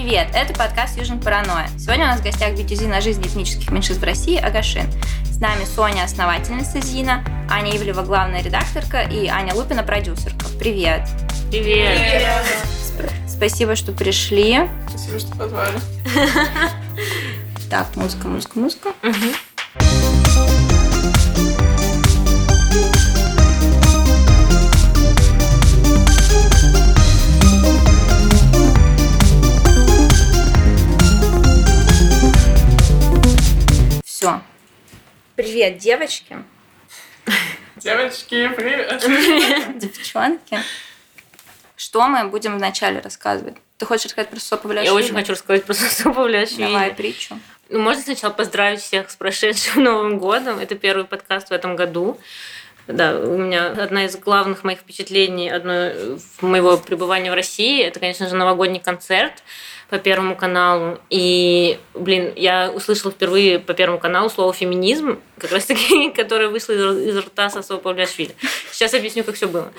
Привет, это подкаст Южин Паранойя. Сегодня у нас в гостях бьюти на жизнь этнических меньшинств в России Агашин. С нами Соня, основательница Зина, Аня Ивлева, главная редакторка, и Аня Лупина, продюсерка. Привет! Привет! Привет. Спасибо, что пришли. Спасибо, что позвали. Так, музыка, музыка, музыка. Все. Привет, девочки. Девочки, привет. Девчонки. Что мы будем вначале рассказывать? Ты хочешь рассказать про Сосо Я очень хочу рассказать про Сосо Давай притчу. Ну, можно сначала поздравить всех с прошедшим Новым годом. Это первый подкаст в этом году. Да, у меня одна из главных моих впечатлений одно моего пребывания в России, это, конечно же, новогодний концерт по Первому каналу. И, блин, я услышала впервые по Первому каналу слово «феминизм», как раз таки, которое вышло из, из рта Сосо Павлиашвили. Сейчас объясню, как все было.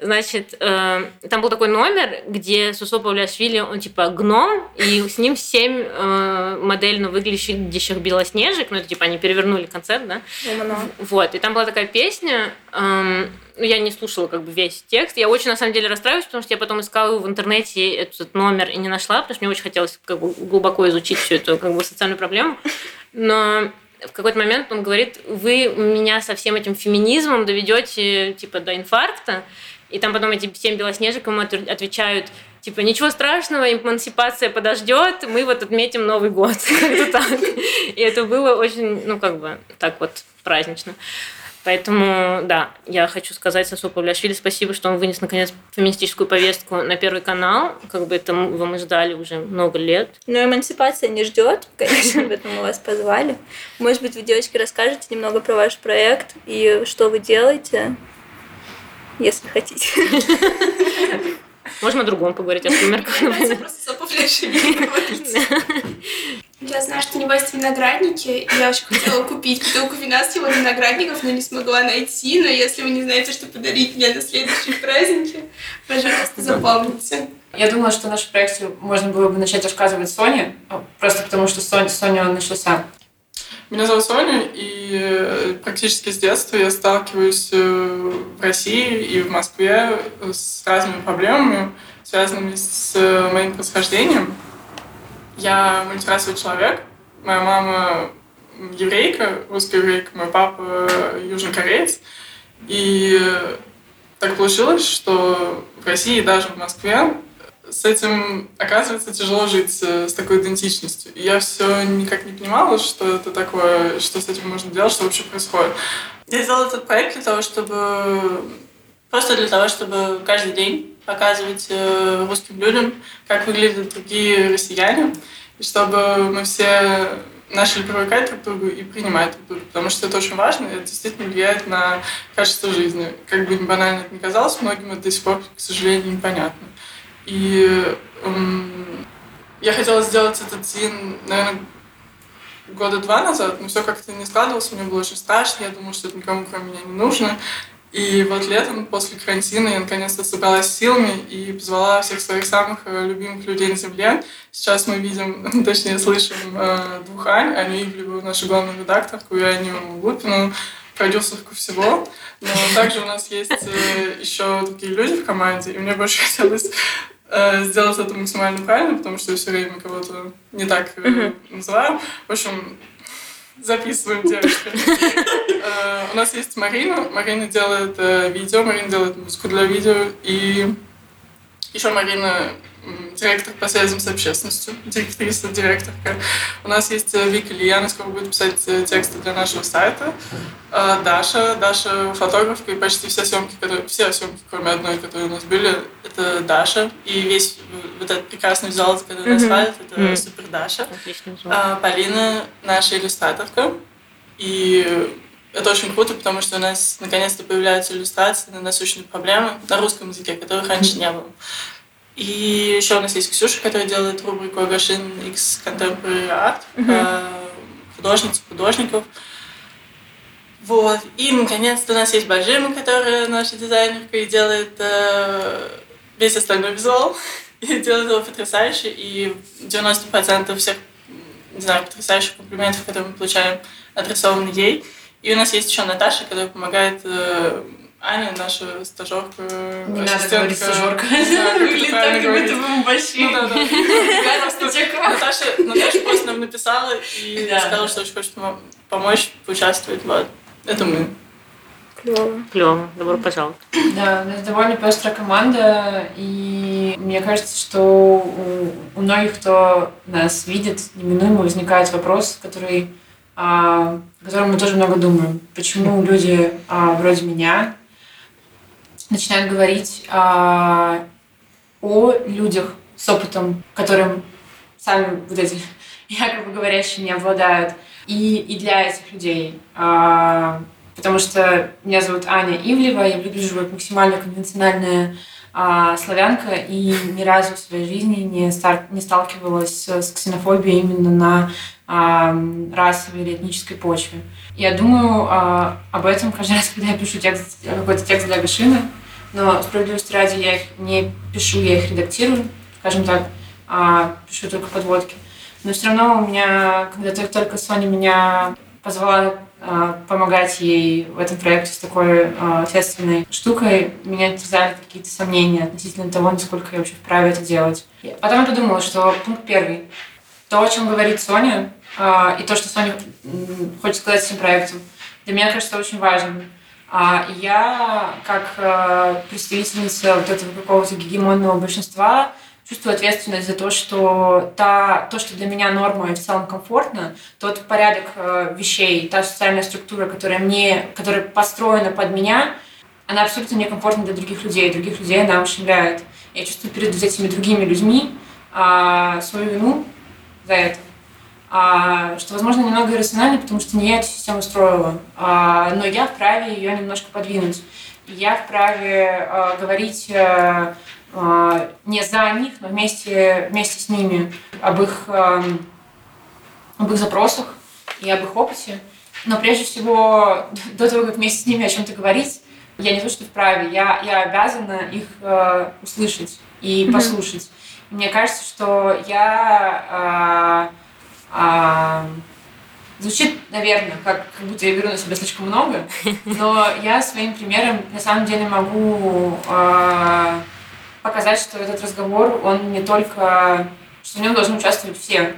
Значит, э, там был такой номер, где Сосо Павлиашвили, он типа гном, и с ним семь э, модельно выглядящих белоснежек, ну это типа они перевернули концерт, да? Умно. Вот, и там была такая песня, э, ну, я не слушала как бы весь текст. Я очень, на самом деле, расстраиваюсь, потому что я потом искала в интернете этот номер и не нашла, потому что мне очень хотелось как бы глубоко изучить всю эту как бы социальную проблему. Но в какой-то момент он говорит, вы меня со всем этим феминизмом доведете типа до инфаркта, и там потом эти семь белоснежек ему отвечают, типа, ничего страшного, эмансипация подождет, мы вот отметим Новый год. И это было очень, ну, как бы, так вот празднично. Поэтому, да, я хочу сказать Сосу Павлиашвили спасибо, что он вынес, наконец, феминистическую повестку на Первый канал. Как бы это его мы ждали уже много лет. Но эмансипация не ждет, конечно, поэтому мы вас позвали. Может быть, вы, девочки, расскажете немного про ваш проект и что вы делаете, если хотите. Можем о другом поговорить, о сумерках. Давайте просто Я знаю, что у него есть виноградники, и я очень хотела купить бутылку вина с его виноградников, но не смогла найти. Но если вы не знаете, что подарить мне на следующие праздники, пожалуйста, запомните. Я думала, что наш проект можно было бы начать рассказывать Соне, просто потому что Соня, Соня он начался. Меня зовут Соня, и э, практически с детства я сталкиваюсь э, в России и в Москве с разными проблемами, связанными с э, моим происхождением. Я мультирасовый человек. Моя мама еврейка, русская еврейка, мой папа южнокореец. И так получилось, что в России, даже в Москве, с этим, оказывается, тяжело жить с такой идентичностью. И я все никак не понимала, что это такое, что с этим можно делать, что вообще происходит. Я сделала этот проект для того, чтобы... Просто для того, чтобы каждый день показывать э, русским людям, как выглядят другие россияне, и чтобы мы все начали привыкать друг к другу и принимать друг друга, потому что это очень важно, и это действительно влияет на качество жизни. Как бы банально это ни казалось, многим это до сих пор, к сожалению, непонятно. И эм, я хотела сделать этот зин, наверное, года два назад, но все как-то не складывалось, мне было очень страшно, я думала, что это никому кроме меня не нужно. И вот летом, после карантина, я наконец-то собралась силами и позвала всех своих самых э, любимых людей на Земле. Сейчас мы видим, точнее слышим э, двух Ань, Аню Ивлеву, нашу главную редакторку, и Аню Лупину, продюсерку всего. Но также у нас есть э, еще такие люди в команде, и мне больше хотелось сделать это максимально правильно, потому что я все время кого-то не так называю. В общем, записываем, девочки. Э, у нас есть Марина. Марина делает э, видео, Марина делает музыку для видео. И еще Марина директор по связям с общественностью, директриса, директорка. У нас есть э, Вика Ильяна, скоро будет писать тексты для нашего сайта. Даша, Даша фотографка, и почти все съемки, которые, все съемки, кроме одной, которые у нас были, это Даша. И весь вот этот прекрасный зал, который нас хвалит, это mm-hmm. супер Даша. А, Полина наша иллюстраторка. И это очень круто, потому что у нас наконец-то появляются иллюстрации на насущные проблемы на русском языке, которых раньше не было. И еще у нас есть Ксюша, которая делает рубрику Агашин X Contemporary Art, mm-hmm. художниц, художников. Вот. И, наконец-то, у нас есть Бажима, которая наша дизайнерка и делает э, весь остальной визуал. и делает его потрясающе, и 90% всех, не знаю, потрясающих комплиментов, которые мы получаем, адресованы ей. И у нас есть еще Наташа, которая помогает э, Аня, наша стажерка, Не надо говорить стажерка. Выглядит так, как будто бы мы большие. Ну да, да. Наташа, Наташа просто нам написала и сказала, что очень хочет пом- помочь, поучаствовать. Вот. Это мы. Клево. Клево, добро пожаловать. Да, у нас довольно пестрая команда, и мне кажется, что у, у многих, кто нас видит, неминуемо возникает вопрос, который, а, о котором мы тоже много думаем. Почему люди а, вроде меня начинают говорить а, о людях с опытом, которым сами вот эти якобы говорящие не обладают, и, и для этих людей. А, потому что меня зовут Аня Ивлева, я выгляжу как максимально конвенциональная а, славянка и ни разу в своей жизни не, стар- не сталкивалась с, ксенофобией именно на расовой или этнической почве. Я думаю а, об этом каждый раз, когда я пишу текст, какой-то текст для Гашина, но справедливости ради я их не пишу, я их редактирую, скажем так, а, пишу только подводки. Но все равно у меня, когда только, только Соня меня позвала а, помогать ей в этом проекте с такой а, ответственной штукой, меня терзали какие-то сомнения относительно того, насколько я вообще вправе это делать. Потом я подумала, что пункт первый. То, о чем говорит Соня, а, и то, что Соня хочет сказать этим проектом, для меня кажется очень важным. А я, как э, представительница вот этого какого-то гегемонного большинства, чувствую ответственность за то, что та, то, что для меня норма и в целом комфортно, тот порядок э, вещей, та социальная структура, которая мне, которая построена под меня, она абсолютно некомфортна для других людей. Других людей она ущемляет. Я чувствую перед этими другими людьми а, свою вину за это. А, что, возможно, немного иррационально, потому что не я эту систему строила. А, но я вправе ее немножко подвинуть. И я вправе а, говорить а, а, не за них, но вместе, вместе с ними об их, ам, об их запросах и об их опыте. Но прежде всего, до того, как вместе с ними о чем-то говорить, я не то, что вправе, я, я обязана их э, услышать и послушать. И мне кажется, что я а, а, звучит, наверное, как, как будто я беру на себя слишком много, но я своим примером на самом деле могу а, показать, что этот разговор, он не только, что в нем должны участвовать все,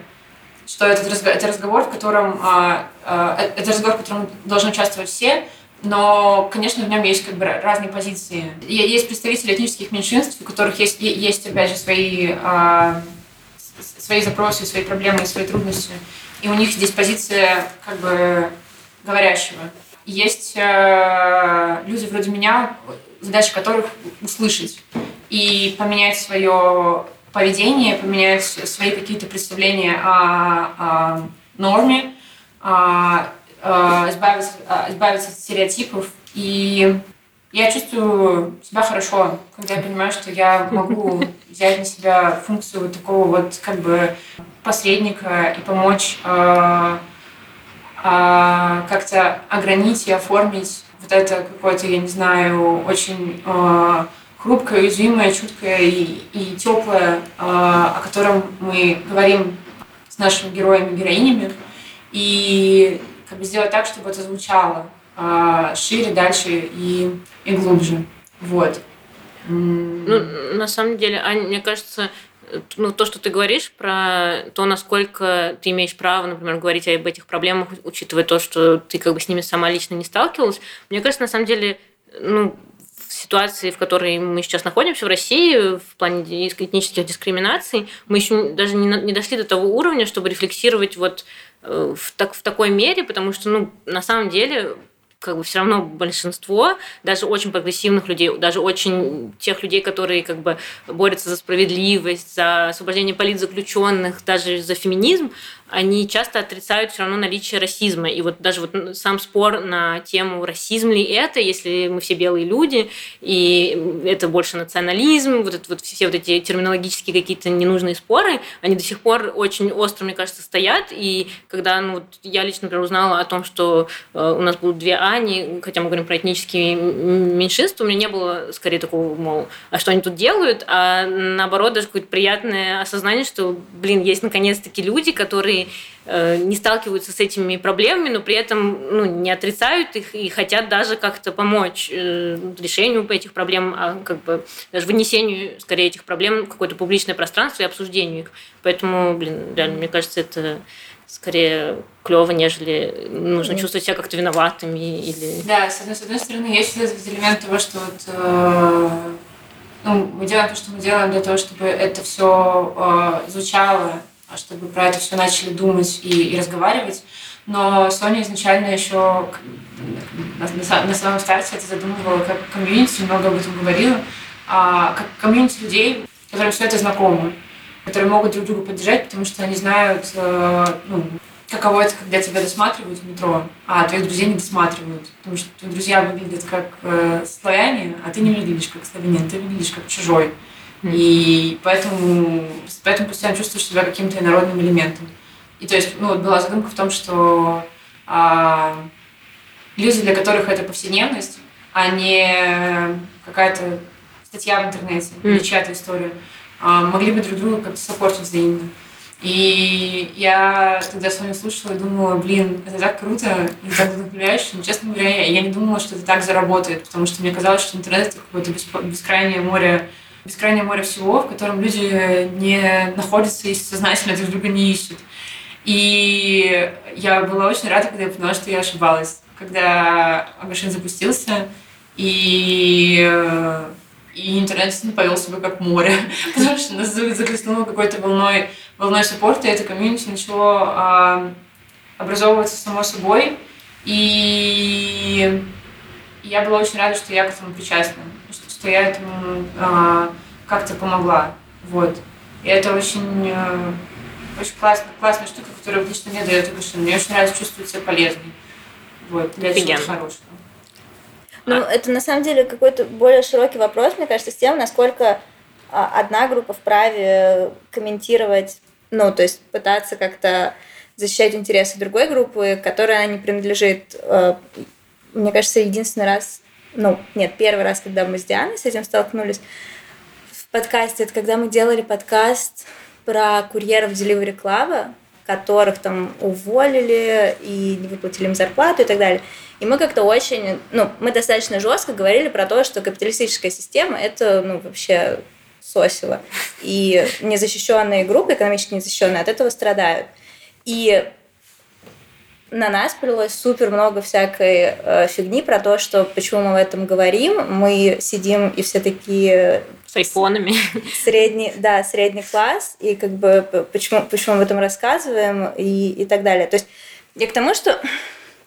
что этот разговор, это разговор, в котором а, а, это разговор, в котором должны участвовать все, но, конечно, в нем есть как бы разные позиции. Есть представители этнических меньшинств, у которых есть, есть опять же, свои, а, свои запросы, свои проблемы, свои трудности. И у них здесь позиция как бы говорящего. Есть э, люди вроде меня, задача которых услышать и поменять свое поведение, поменять свои какие-то представления о, о норме, а, избавиться, а, избавиться от стереотипов. И я чувствую себя хорошо, когда я понимаю, что я могу взять на себя функцию вот такого вот как бы посредника и помочь а, а, как-то огранить и оформить вот это какое-то, я не знаю, очень а, хрупкое, уязвимое, чуткое и, и теплое, а, о котором мы говорим с нашими героями и героинями, и как бы сделать так, чтобы это звучало а, шире, дальше и, и глубже. Вот. Ну, на самом деле, Ань, мне кажется, э, ну, то, что ты говоришь про то, насколько ты имеешь право, например, говорить об этих проблемах, учитывая то, что ты как бы с ними сама лично не сталкивалась, мне кажется, на самом деле, ну, в ситуации, в которой мы сейчас находимся в России, в плане этнических дискриминаций, мы еще даже не, не дошли до того уровня, чтобы рефлексировать вот э, в, так, в такой мере, потому что, ну, на самом деле, как бы все равно большинство, даже очень прогрессивных людей, даже очень тех людей, которые как бы борются за справедливость, за освобождение политзаключенных, даже за феминизм, они часто отрицают все равно наличие расизма. И вот даже вот сам спор на тему, расизм ли это, если мы все белые люди, и это больше национализм, вот, это, вот все вот эти терминологические какие-то ненужные споры, они до сих пор очень остро, мне кажется, стоят. И когда ну, вот я лично, например, узнала о том, что э, у нас будут две Ани, хотя мы говорим про этнические меньшинства, у меня не было скорее такого, мол, а что они тут делают, а наоборот, даже какое-то приятное осознание, что, блин, есть наконец-таки люди, которые э, не сталкиваются с этими проблемами, но при этом ну, не отрицают их и хотят даже как-то помочь э, решению этих проблем, а как бы даже вынесению, скорее, этих проблем в какое-то публичное пространство и обсуждению их. Поэтому, блин, реально, мне кажется, это скорее клево, нежели нужно чувствовать себя как-то виноватыми или... Да, с одной, с одной стороны, есть этот элемент того, что вот, э, ну, мы делаем то, что мы делаем для того, чтобы это все э, звучало, чтобы про это все начали думать и, и разговаривать. Но Соня изначально еще на, на самом старте это задумывала как комьюнити, много об этом говорила, а, как комьюнити людей, которым все это знакомо которые могут друг друга поддержать, потому что они знают, э, ну, каково это, когда тебя досматривают в метро, а твоих друзей не досматривают. Потому что твои друзья выглядят как э, славяне, а ты не выглядишь как славянин, ты выглядишь как чужой. И поэтому, поэтому постоянно чувствуешь себя каким-то инородным элементом. И то есть, ну, вот была задумка в том, что а, люди, для которых это повседневность, а не какая-то статья в интернете mm. или чья-то история, а, могли бы друг друга как-то сопортить взаимно. И я тогда с вами слушала и думала, блин, это так круто и так вдохновляюще. Но, честно говоря, я не думала, что это так заработает, потому что мне казалось, что интернет — это какое-то бескрайнее море бескрайнее море всего, в котором люди не находятся и сознательно друг друга не ищут. И я была очень рада, когда я поняла, что я ошибалась. Когда Агашин запустился, и и интернет не повел себя как море, потому что нас захлестнуло какой-то волной, волной саппорта, и это комьюнити начало а, образовываться само собой, и я была очень рада, что я к этому причастна, что, я этому а, как-то помогла, вот. И это очень, а, очень классная, классная штука, которая лично мне дает Агашин. Мне очень нравится чувствовать себя полезной. Вот, для чего-то хорошего. Ну, а. это на самом деле какой-то более широкий вопрос, мне кажется, с тем, насколько а, одна группа вправе комментировать, ну, то есть пытаться как-то защищать интересы другой группы, которой она не принадлежит. А, мне кажется, единственный раз, ну, нет, первый раз, когда мы с Дианой с этим столкнулись в подкасте, это когда мы делали подкаст про курьеров Delivery Club, которых там уволили и не выплатили им зарплату и так далее. И мы как-то очень, ну, мы достаточно жестко говорили про то, что капиталистическая система – это, ну, вообще сосило. И незащищенные группы, экономически незащищенные, от этого страдают. И на нас прилось супер много всякой э, фигни про то, что почему мы в этом говорим. Мы сидим и все такие с айфонами. Средний, да, средний класс, и как бы почему, почему мы об этом рассказываем и, и так далее. То есть я к тому, что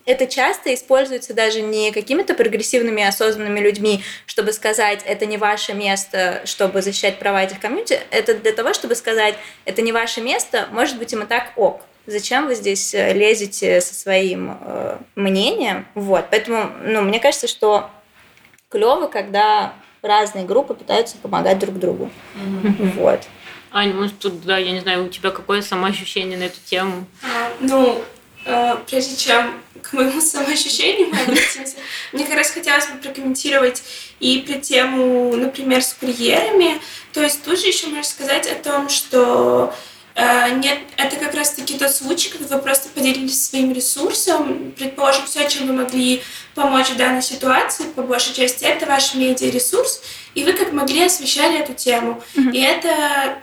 это часто используется даже не какими-то прогрессивными осознанными людьми, чтобы сказать, это не ваше место, чтобы защищать права этих комьюнити, это для того, чтобы сказать, это не ваше место, может быть, им и так ок. Зачем вы здесь э, лезете со своим э, мнением? Вот, поэтому, ну, мне кажется, что клево, когда разные группы пытаются помогать друг другу. Mm-hmm. Вот. Аня, может, тут, да, я не знаю, у тебя какое самоощущение на эту тему? А, ну, э, прежде чем к моему самоощущению мы обратимся, мне как раз хотелось бы прокомментировать и про тему, например, с курьерами. То есть тут же еще можно сказать о том, что нет, это как раз-таки тот случай, когда вы просто поделились своим ресурсом, предположим, все, чем вы могли помочь в данной ситуации, по большей части, это ваш медиаресурс, и вы как могли освещали эту тему. Mm-hmm. И это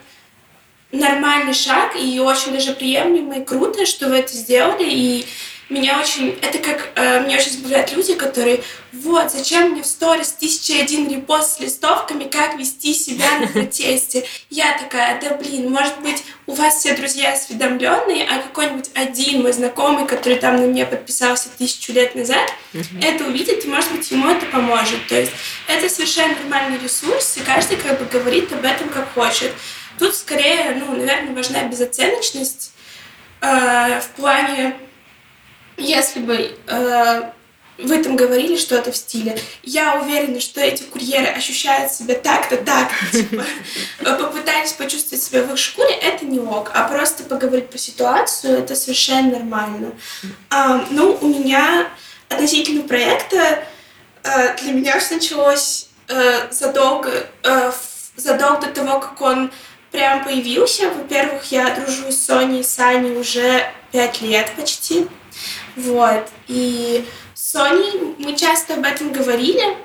нормальный шаг, и очень даже приемлемый, и круто, что вы это сделали, и меня очень... Это как... Э, меня очень забавляют люди, которые... Вот, зачем мне в сторис тысяча один репост с листовками, как вести себя на протесте. Я такая, да блин, может быть, у вас все друзья осведомленные, а какой-нибудь один мой знакомый, который там на меня подписался тысячу лет назад, это увидит, и, может быть, ему это поможет. То есть это совершенно нормальный ресурс, и каждый как бы говорит об этом как хочет. Тут скорее, ну, наверное, важна безоценочность, э, в плане, если бы э, вы там говорили что-то в стиле «Я уверена, что эти курьеры ощущают себя так-то, так-то», типа, попытались почувствовать себя в их шкуре, это не ок, а просто поговорить про ситуацию, это совершенно нормально. А, ну, у меня относительно проекта э, для меня все началось э, задолго, э, задолго до того, как он прям появился. Во-первых, я дружу с Соней и Саней уже пять лет почти. Вот. И с Соней мы часто об этом говорили,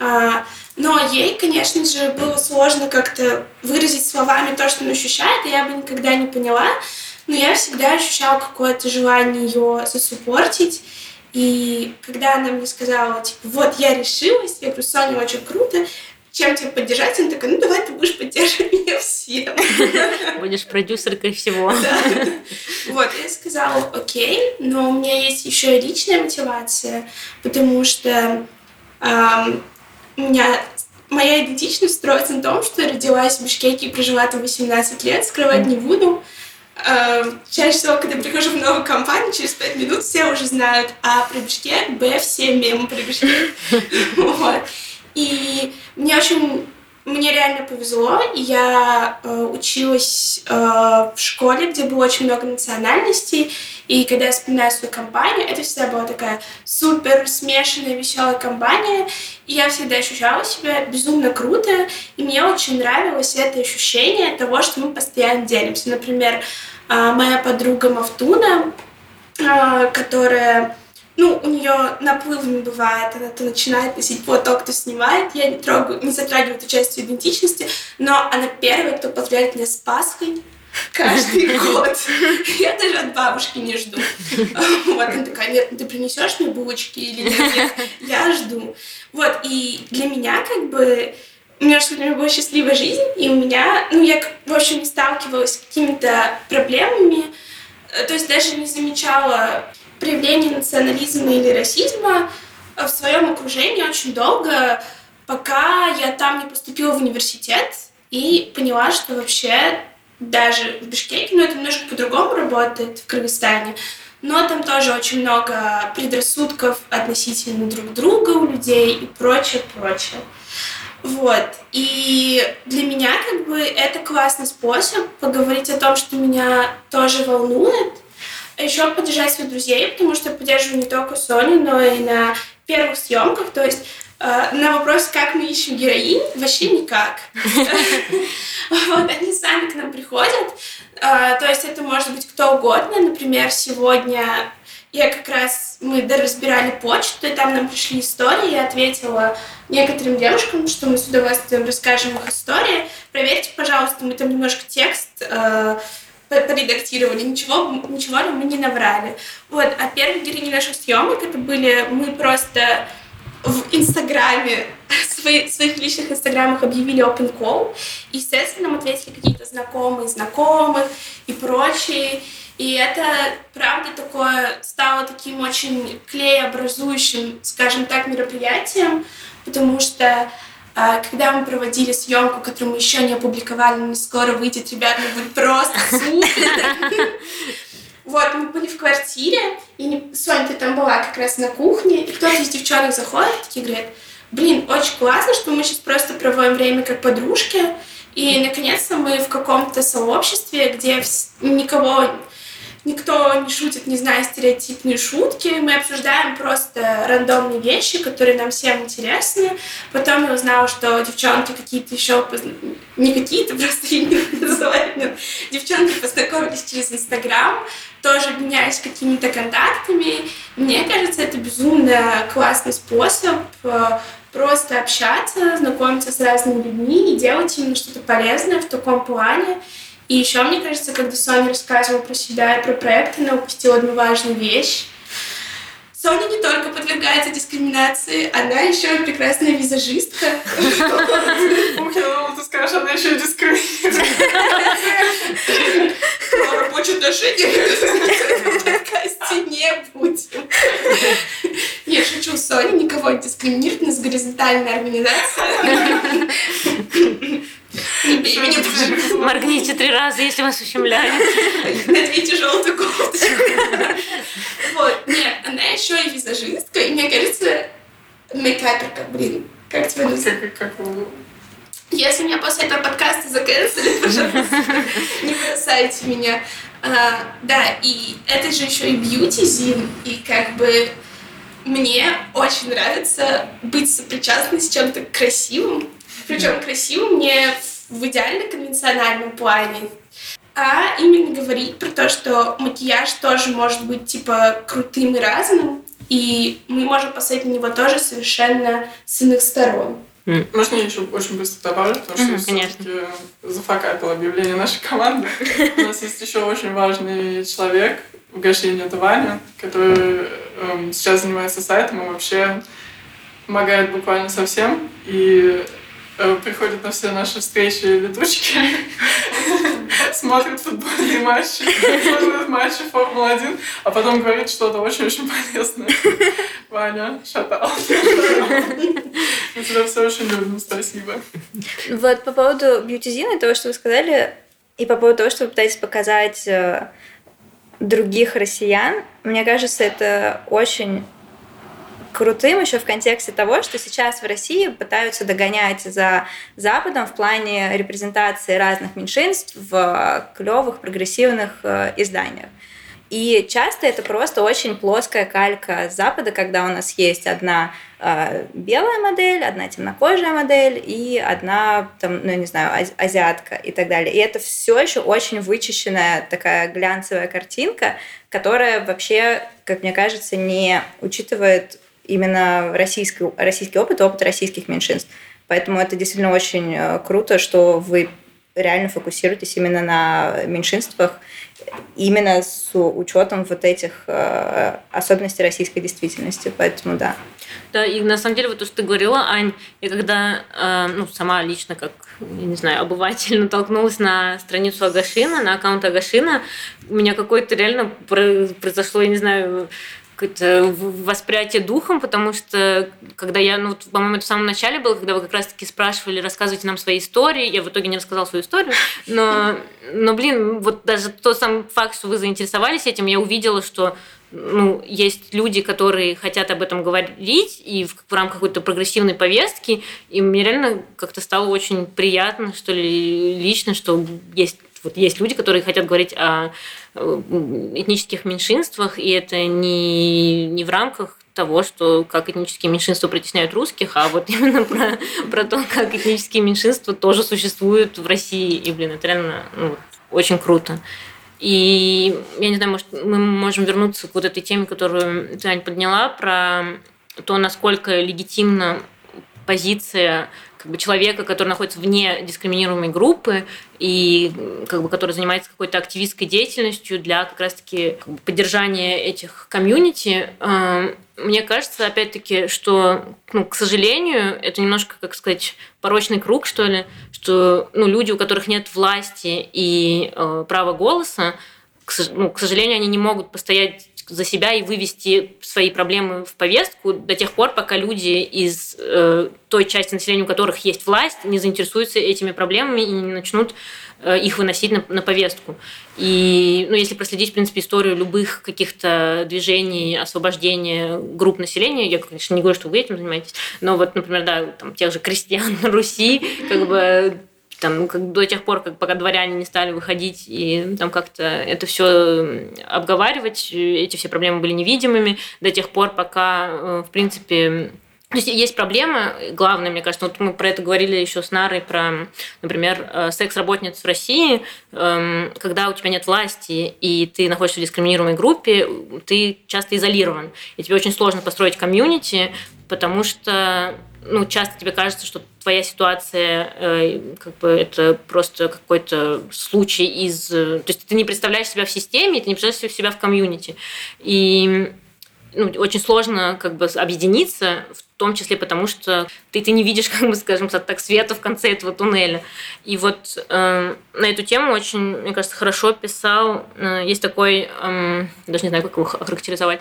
а, но ей, конечно же, было сложно как-то выразить словами то, что она ощущает, и я бы никогда не поняла. Но я всегда ощущала какое-то желание ее засуппортить. И когда она мне сказала, типа, вот, я решилась, я говорю, Соня, очень круто, чем тебя поддержать? Она такая, ну давай ты будешь поддерживать меня всем. Будешь продюсеркой всего. Да. Вот, я сказала, окей, но у меня есть еще и личная мотивация, потому что эм, у меня моя идентичность строится на том, что родилась в Бишкеке и прожила там 18 лет, скрывать не буду. Эм, чаще всего, когда прихожу в новую компанию, через 5 минут все уже знают А про Бишкек, Б все мемы про Бишкек. Вот. И мне очень мне реально повезло. Я э, училась э, в школе, где было очень много национальностей. И когда я вспоминаю свою компанию, это всегда была такая супер смешанная, веселая компания. И я всегда ощущала себя безумно круто. И мне очень нравилось это ощущение того, что мы постоянно делимся. Например, э, моя подруга Мафтуна, э, которая ну, у нее наплывами бывает, она то начинает носить платок, то снимает. Я не трогаю, не затрагиваю эту часть идентичности, но она первая, кто поздравляет меня с Пасхой каждый год. Я даже от бабушки не жду. Вот, она такая, нет, ты принесешь мне булочки или нет? Я жду. Вот, и для меня как бы у меня что-то была счастливая жизнь, и у меня, ну, я, в общем, не сталкивалась с какими-то проблемами, то есть даже не замечала проявление национализма или расизма в своем окружении очень долго, пока я там не поступила в университет и поняла, что вообще даже в Бишкеке, ну это немножко по-другому работает в Кыргызстане, но там тоже очень много предрассудков относительно друг друга у людей и прочее, прочее. Вот. И для меня как бы это классный способ поговорить о том, что меня тоже волнует, еще поддержать своих друзей, потому что я поддерживаю не только Соню, но и на первых съемках. То есть э, на вопрос, как мы ищем героинь, вообще никак. Вот, они сами к нам приходят. Э, то есть это может быть кто угодно. Например, сегодня я как раз, мы разбирали почту, и там нам пришли истории, я ответила некоторым девушкам, что мы с удовольствием расскажем их истории. Проверьте, пожалуйста, мы там немножко текст э, поредактировали, ничего, ничего ли мы не наврали. Вот, а первые героини наших съемок это были мы просто в Инстаграме, свои, своих личных Инстаграмах объявили open call, и, естественно, нам ответили какие-то знакомые знакомых и прочие. И это, правда, такое стало таким очень клееобразующим, скажем так, мероприятием, потому что когда мы проводили съемку, которую мы еще не опубликовали, но скоро выйдет, ребят, мы будет просто супер. Вот, мы были в квартире, и не... Соня, ты там была как раз на кухне, и кто-то из девчонок заходит, такие говорят, блин, очень классно, что мы сейчас просто проводим время как подружки, и наконец-то мы в каком-то сообществе, где никого никто не шутит, не зная стереотипные шутки. Мы обсуждаем просто рандомные вещи, которые нам всем интересны. Потом я узнала, что девчонки какие-то еще... Не какие-то, просто называют. Девчонки познакомились через Инстаграм, тоже обменялись какими-то контактами. Мне кажется, это безумно классный способ э, просто общаться, знакомиться с разными людьми и делать именно что-то полезное в таком плане. И еще, мне кажется, когда Соня рассказывала про себя и про проект, она упустила одну важную вещь. Соня не только подвергается дискриминации, она еще и прекрасная визажистка. Ты скажешь, она еще и дискриминирует. Рабочие отношения подкасте не будем. Я шучу, Соня никого не дискриминирует, у нас горизонтальная организация. Моргните три раза, если вас ущемляют. Наденьте желтую кофточку. Вот. Нет, она еще и визажистка, и мне кажется, мейкаперка, блин. Как тебя называют? Как, Если меня после этого подкаста заканцелят, пожалуйста, не бросайте меня. А, да, и это же еще и бьюти-зин, и как бы мне очень нравится быть сопричастной с чем-то красивым, причем красивым не в идеально конвенциональном плане, а именно говорить про то, что макияж тоже может быть типа крутым и разным, и мы можем посмотреть на него тоже совершенно с иных сторон. Можно я еще очень быстро добавлю, потому что Мгм, я конечно. все-таки зафакапила объявление нашей команды. У нас есть еще очень важный человек в Гашине, это Ваня, который эм, сейчас занимается сайтом и вообще помогает буквально со всем. И э, приходит на все наши встречи летучки, смотрит футбольные матчи, смотрит матчи Формулы-1, а потом говорит что-то очень-очень полезное. Ваня, шатал. Мы тебя все очень любим, спасибо. Вот по поводу бьютизина и того, что вы сказали, и по поводу того, что вы пытаетесь показать э, других россиян, мне кажется, это очень крутым еще в контексте того, что сейчас в России пытаются догонять за Западом в плане репрезентации разных меньшинств в клевых прогрессивных э, изданиях. И часто это просто очень плоская калька Запада, когда у нас есть одна э, белая модель, одна темнокожая модель и одна, там, ну, не знаю, аз- азиатка и так далее. И это все еще очень вычищенная такая глянцевая картинка, которая вообще, как мне кажется, не учитывает именно российский, российский опыт, опыт российских меньшинств. Поэтому это действительно очень э, круто, что вы реально фокусируетесь именно на меньшинствах, именно с учетом вот этих э, особенностей российской действительности. Поэтому да. Да, и на самом деле, вот то, что ты говорила, Ань, я когда, э, ну, сама лично, как, я не знаю, обыватель, натолкнулась на страницу Агашина, на аккаунт Агашина, у меня какое-то реально про- произошло, я не знаю, в- восприятие духом, потому что когда я, ну, по-моему, это в самом начале было, когда вы как раз-таки спрашивали, рассказывайте нам свои истории, я в итоге не рассказала свою историю, но, но блин, вот даже тот сам факт, что вы заинтересовались этим, я увидела, что ну, есть люди, которые хотят об этом говорить и в, в рамках какой-то прогрессивной повестки, и мне реально как-то стало очень приятно, что ли, лично, что есть вот есть люди, которые хотят говорить о этнических меньшинствах, и это не, не в рамках того, что как этнические меньшинства притесняют русских, а вот именно про, про то, как этнические меньшинства тоже существуют в России. И, блин, это реально ну, очень круто. И я не знаю, может, мы можем вернуться к вот этой теме, которую ты, Ань, подняла, про то, насколько легитимна позиция как бы, человека, который находится вне дискриминируемой группы и как бы, который занимается какой-то активистской деятельностью для как раз-таки как бы, поддержания этих комьюнити. Эм, Мне кажется, опять-таки, что, ну, к сожалению, это немножко, как сказать, порочный круг, что ли, что ну, люди, у которых нет власти и э, права голоса, ну, к сожалению, они не могут постоять за себя и вывести свои проблемы в повестку до тех пор, пока люди из э, той части населения, у которых есть власть, не заинтересуются этими проблемами и не начнут э, их выносить на, на повестку. И ну, если проследить, в принципе, историю любых каких-то движений освобождения групп населения, я, конечно, не говорю, что вы этим занимаетесь, но вот, например, да, там, тех же крестьян на Руси, как бы там, как до тех пор, как, пока дворяне не стали выходить и там как-то это все обговаривать, эти все проблемы были невидимыми, до тех пор, пока, э, в принципе, то есть есть проблема, главная, мне кажется, вот мы про это говорили еще с Нарой, про, например, э, секс-работниц в России, эм, когда у тебя нет власти, и ты находишься в дискриминируемой группе, ты часто изолирован, и тебе очень сложно построить комьюнити, потому что ну, часто тебе кажется, что твоя ситуация, э, как бы это просто какой-то случай из... э, То есть ты не представляешь себя в системе, ты не представляешь себя в комьюнити. И ну, очень сложно как бы объединиться в в том числе потому, что ты, ты не видишь, как бы, скажем так, света в конце этого туннеля. И вот э, на эту тему очень, мне кажется, хорошо писал, э, есть такой, э, даже не знаю, как его охарактеризовать,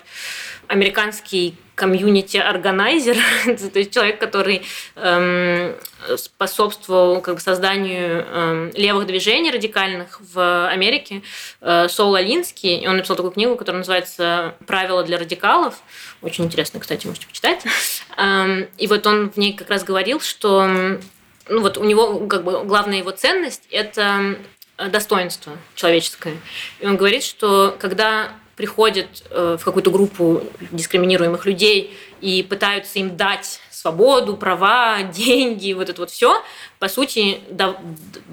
американский комьюнити-органайзер, то есть человек, который эм, способствовал как бы, созданию эм, левых движений радикальных в Америке, э, Сол Алинский, и он написал такую книгу, которая называется «Правила для радикалов», очень интересно, кстати, можете почитать. Эм, и вот он в ней как раз говорил, что ну вот у него как бы главная его ценность – это достоинство человеческое. И он говорит, что когда приходят э, в какую-то группу дискриминируемых людей и пытаются им дать свободу, права, деньги, вот это вот все, по сути,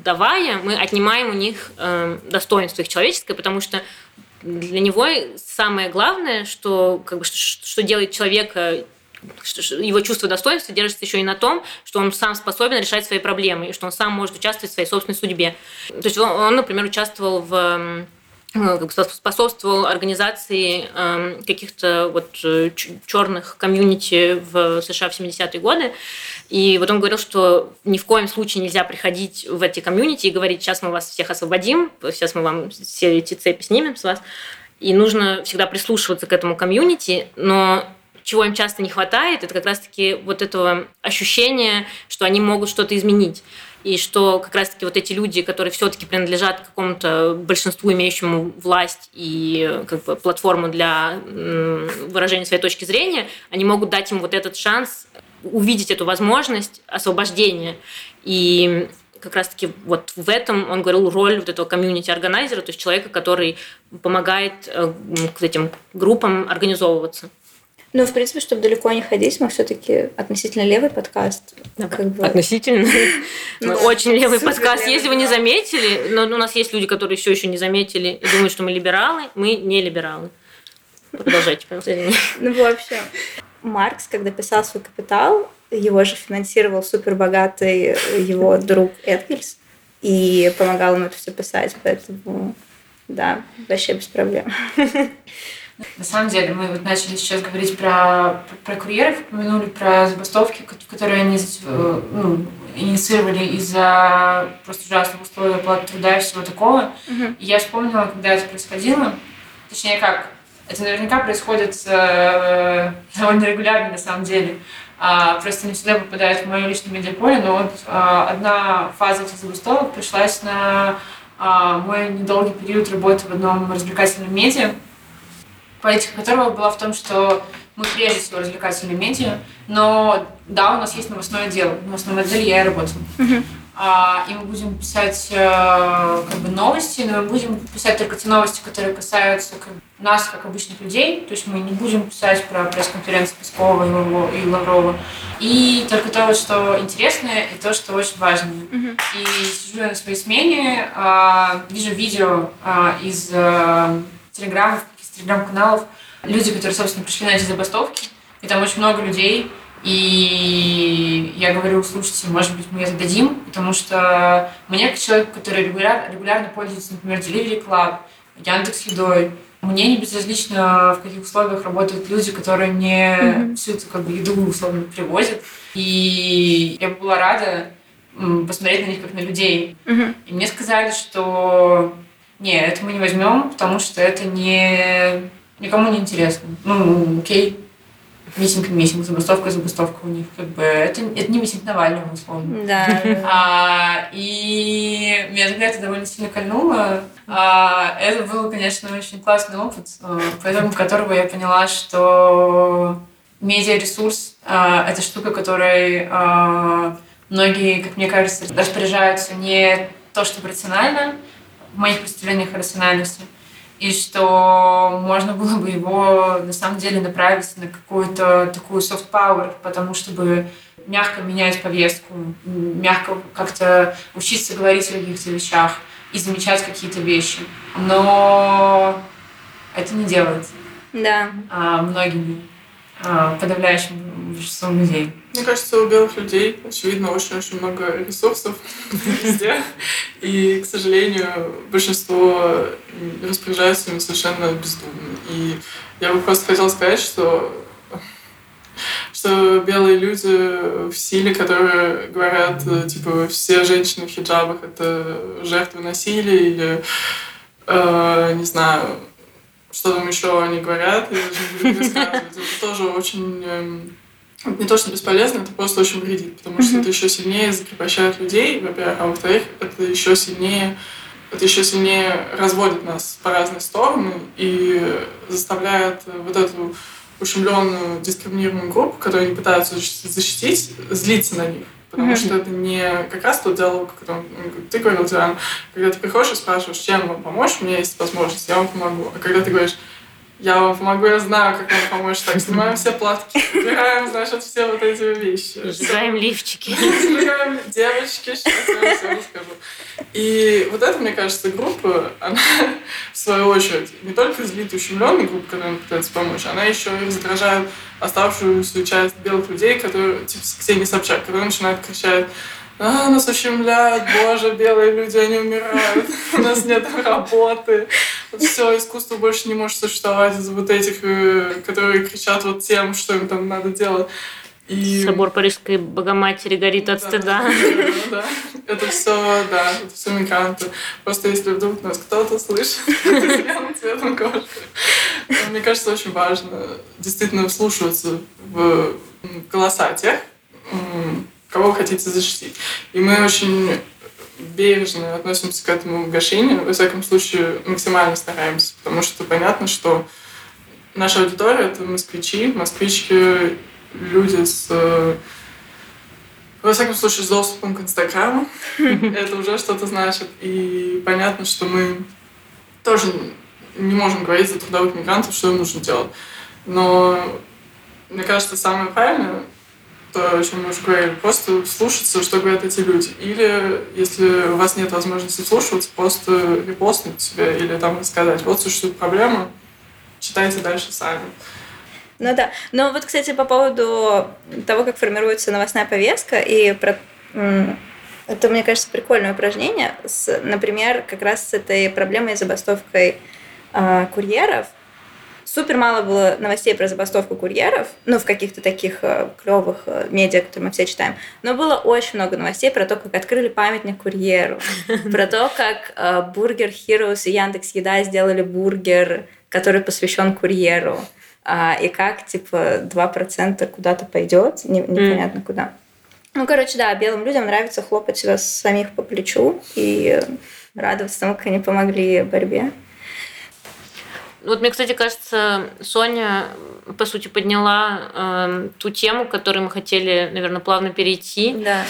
давая, мы отнимаем у них э, достоинство их человеческое, потому что для него самое главное, что, как бы, что делает человека его чувство достоинства держится еще и на том, что он сам способен решать свои проблемы, и что он сам может участвовать в своей собственной судьбе. То есть он, он например, участвовал в ну, способствовал организации эм, каких-то вот э, черных комьюнити в США в 70-е годы. И вот он говорил, что ни в коем случае нельзя приходить в эти комьюнити и говорить, сейчас мы вас всех освободим, сейчас мы вам все эти цепи снимем с вас. И нужно всегда прислушиваться к этому комьюнити, но чего им часто не хватает, это как раз-таки вот этого ощущения, что они могут что-то изменить и что как раз-таки вот эти люди, которые все-таки принадлежат какому-то большинству, имеющему власть и как бы платформу для выражения своей точки зрения, они могут дать им вот этот шанс увидеть эту возможность освобождения. И как раз-таки вот в этом он говорил роль вот этого комьюнити-органайзера, то есть человека, который помогает э, к этим группам организовываться. Ну, в принципе, чтобы далеко не ходить, мы все-таки относительно левый подкаст. Да, как бы... Относительно. Мы очень левый подкаст. Если вы не заметили, но у нас есть люди, которые все еще не заметили и думают, что мы либералы, мы не либералы. Продолжайте, пожалуйста. Ну, в общем, Маркс, когда писал свой «Капитал», его же финансировал супербогатый его друг Энгельс и помогал ему это все писать, поэтому да, вообще без проблем. На самом деле, мы вот начали сейчас говорить про, про курьеров, упомянули про забастовки, которые они э, ну, инициировали из-за просто ужасных условий оплаты труда и всего такого. Uh-huh. И я вспомнила, когда это происходило, точнее как, это наверняка происходит э, довольно регулярно на самом деле. А, просто не всегда попадает в мое личное медиаполе, но вот а, одна фаза этих забастовок пришлась на а, мой недолгий период работы в одном развлекательном медиа политика которого была в том, что мы прежде всего развлекательные медиа, но да, у нас есть новостное дело, новостном отделе я и работаю. Uh-huh. А, и мы будем писать э, как бы новости, но мы будем писать только те новости, которые касаются как, нас, как обычных людей. То есть мы не будем писать про пресс-конференции Пескова и Лаврова. И только то, что интересное, и то, что очень важное. Uh-huh. И сижу я на своей смене, э, вижу видео э, из э, телеграммов телеграм-каналов, люди, которые, собственно, пришли на эти забастовки, и там очень много людей, и я говорю, слушайте, может быть, мы это дадим, потому что мне, как человеку, который регуляр, регулярно пользуется, например, Delivery Club, Яндекс Едой, мне не безразлично, в каких условиях работают люди, которые мне mm-hmm. всю эту как бы, еду условно привозят. И я была рада посмотреть на них как на людей. Mm-hmm. И мне сказали, что не, это мы не возьмем, потому что это не никому не интересно. Ну, окей, митинг митинг, забастовка забастовка у них. Как бы это, это не митинг Навального, условно. Да. А, и меня тогда это довольно сильно кольнуло. А, это был, конечно, очень классный опыт, а, поэтому которого я поняла, что медиаресурс а, это штука, которой а, многие, как мне кажется, распоряжаются не то, что рационально, в моих представлениях о рациональности. И что можно было бы его на самом деле направить на какую-то такую soft power, потому чтобы мягко менять повестку, мягко как-то учиться говорить о каких-то вещах и замечать какие-то вещи. Но это не делается. Да. А, многими подавляющим большинством людей. Мне кажется, у белых людей, очевидно, очень-очень много ресурсов везде. И, к сожалению, большинство распоряжаются ими совершенно бездумно. И я бы просто хотела сказать, что что белые люди в силе, которые говорят, э, типа, все женщины в хиджабах — это жертвы насилия или, э, не знаю, что там еще они говорят, я даже не буду Это тоже очень эм, не то, что бесполезно, это просто очень вредит, потому что это еще сильнее закрепощает людей, во-первых, а во-вторых, это еще сильнее это еще сильнее разводит нас по разные стороны и заставляет вот эту ущемленную, дискриминированную группу, которую они пытаются защитить, злиться на них. Потому mm-hmm. что это не как раз тот диалог, о котором ты говорил, Диана, когда ты приходишь и спрашиваешь, чем вам помочь, у меня есть возможность, я вам помогу. А когда ты говоришь, я вам помогу, я знаю, как вам помочь. Так, снимаем все платки, убираем, значит, все вот эти вещи. Сжигаем лифчики. Сжигаем девочки, сейчас я все расскажу. И вот это, мне кажется, группа, она, в свою очередь, не только злит ущемленную группу, которая пытается помочь, она еще и раздражает оставшуюся часть белых людей, которые, типа Ксения Собчак, которые начинают кричать а, нас ущемляют, боже, белые люди, они умирают, у нас нет работы, все, искусство больше не может существовать из вот этих, э, которые кричат вот тем, что им там надо делать. И... Собор Парижской Богоматери горит от да, стыда. Да, да, это все, да, это все мигранты. Просто если вдруг нас кто-то слышит цветом кожи, мне кажется, очень важно действительно вслушиваться в голоса тех, кого вы хотите защитить. И мы очень бережно относимся к этому гашению, во всяком случае максимально стараемся, потому что понятно, что наша аудитория — это москвичи, москвички, люди с во всяком случае, с доступом к Инстаграму. Это уже что-то значит. И понятно, что мы тоже не можем говорить за трудовых мигрантов, что им нужно делать. Но мне кажется, самое правильное то, о чем мы уже говорили, просто слушаться, что говорят эти люди. Или, если у вас нет возможности слушаться, просто репостнуть себе или там сказать, вот существует проблема, читайте дальше сами. Ну да. Но вот, кстати, по поводу того, как формируется новостная повестка, и про... это, мне кажется, прикольное упражнение, с, например, как раз с этой проблемой забастовкой э, курьеров – Супер мало было новостей про забастовку курьеров, ну, в каких-то таких э, клевых э, медиа, которые мы все читаем. Но было очень много новостей про то, как открыли памятник курьеру, про то, как Бургер Heroes и Яндекс Еда сделали бургер, который посвящен курьеру, а, и как, типа, 2% куда-то пойдет, непонятно куда. Ну, короче, да, белым людям нравится хлопать себя самих по плечу и радоваться тому, как они помогли борьбе. Вот мне, кстати, кажется, Соня, по сути, подняла э, ту тему, к которой мы хотели, наверное, плавно перейти. Да.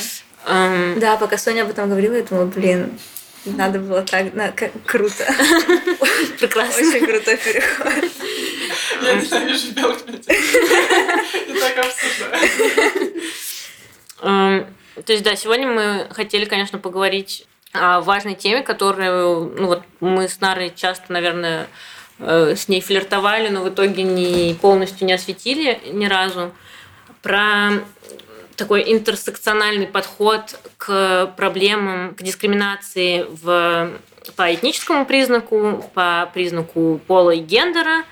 Эм... Да, пока Соня об этом говорила, я думала, блин, надо было так, на, как, круто. Прекрасно. Очень крутой переход. Я ненавижу белых людей. И так обсуждаю. Эм, то есть, да, сегодня мы хотели, конечно, поговорить о важной теме, которую ну, вот мы с Нарой часто, наверное, Э, с ней флиртовали, но в итоге не полностью не осветили ни разу. Про такой интерсекциональный подход к проблемам, к дискриминации в, по этническому признаку, по признаку пола и гендера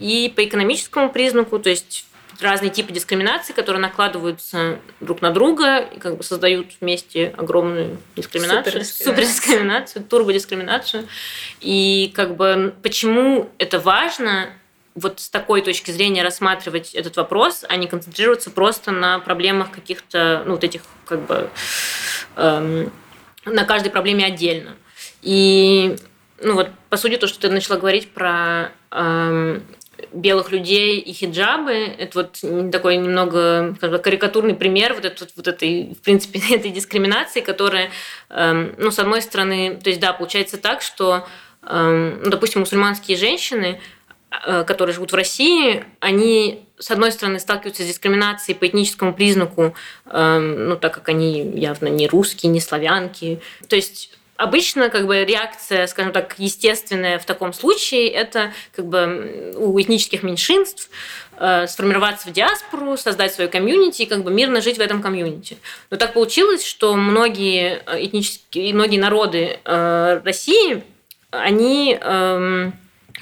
и по экономическому признаку, то есть разные типы дискриминации, которые накладываются друг на друга и как бы создают вместе огромную дискриминацию, супердискриминацию, турбодискриминацию. И как бы почему это важно вот с такой точки зрения рассматривать этот вопрос, а не концентрироваться просто на проблемах каких-то, ну, вот этих как бы эм, на каждой проблеме отдельно. И ну вот, по сути, то, что ты начала говорить про эм, белых людей и хиджабы. Это вот такой немного как бы, карикатурный пример вот, этот, вот этой, в принципе, этой дискриминации, которая, эм, ну, с одной стороны, то есть, да, получается так, что, эм, ну, допустим, мусульманские женщины, которые живут в России, они, с одной стороны, сталкиваются с дискриминацией по этническому признаку, эм, ну, так как они явно не русские, не славянки. То есть Обычно как бы реакция, скажем так, естественная в таком случае, это как бы у этнических меньшинств э, сформироваться в диаспору, создать свою комьюнити и как бы мирно жить в этом комьюнити. Но так получилось, что многие э, этнические, многие народы э, России, они э,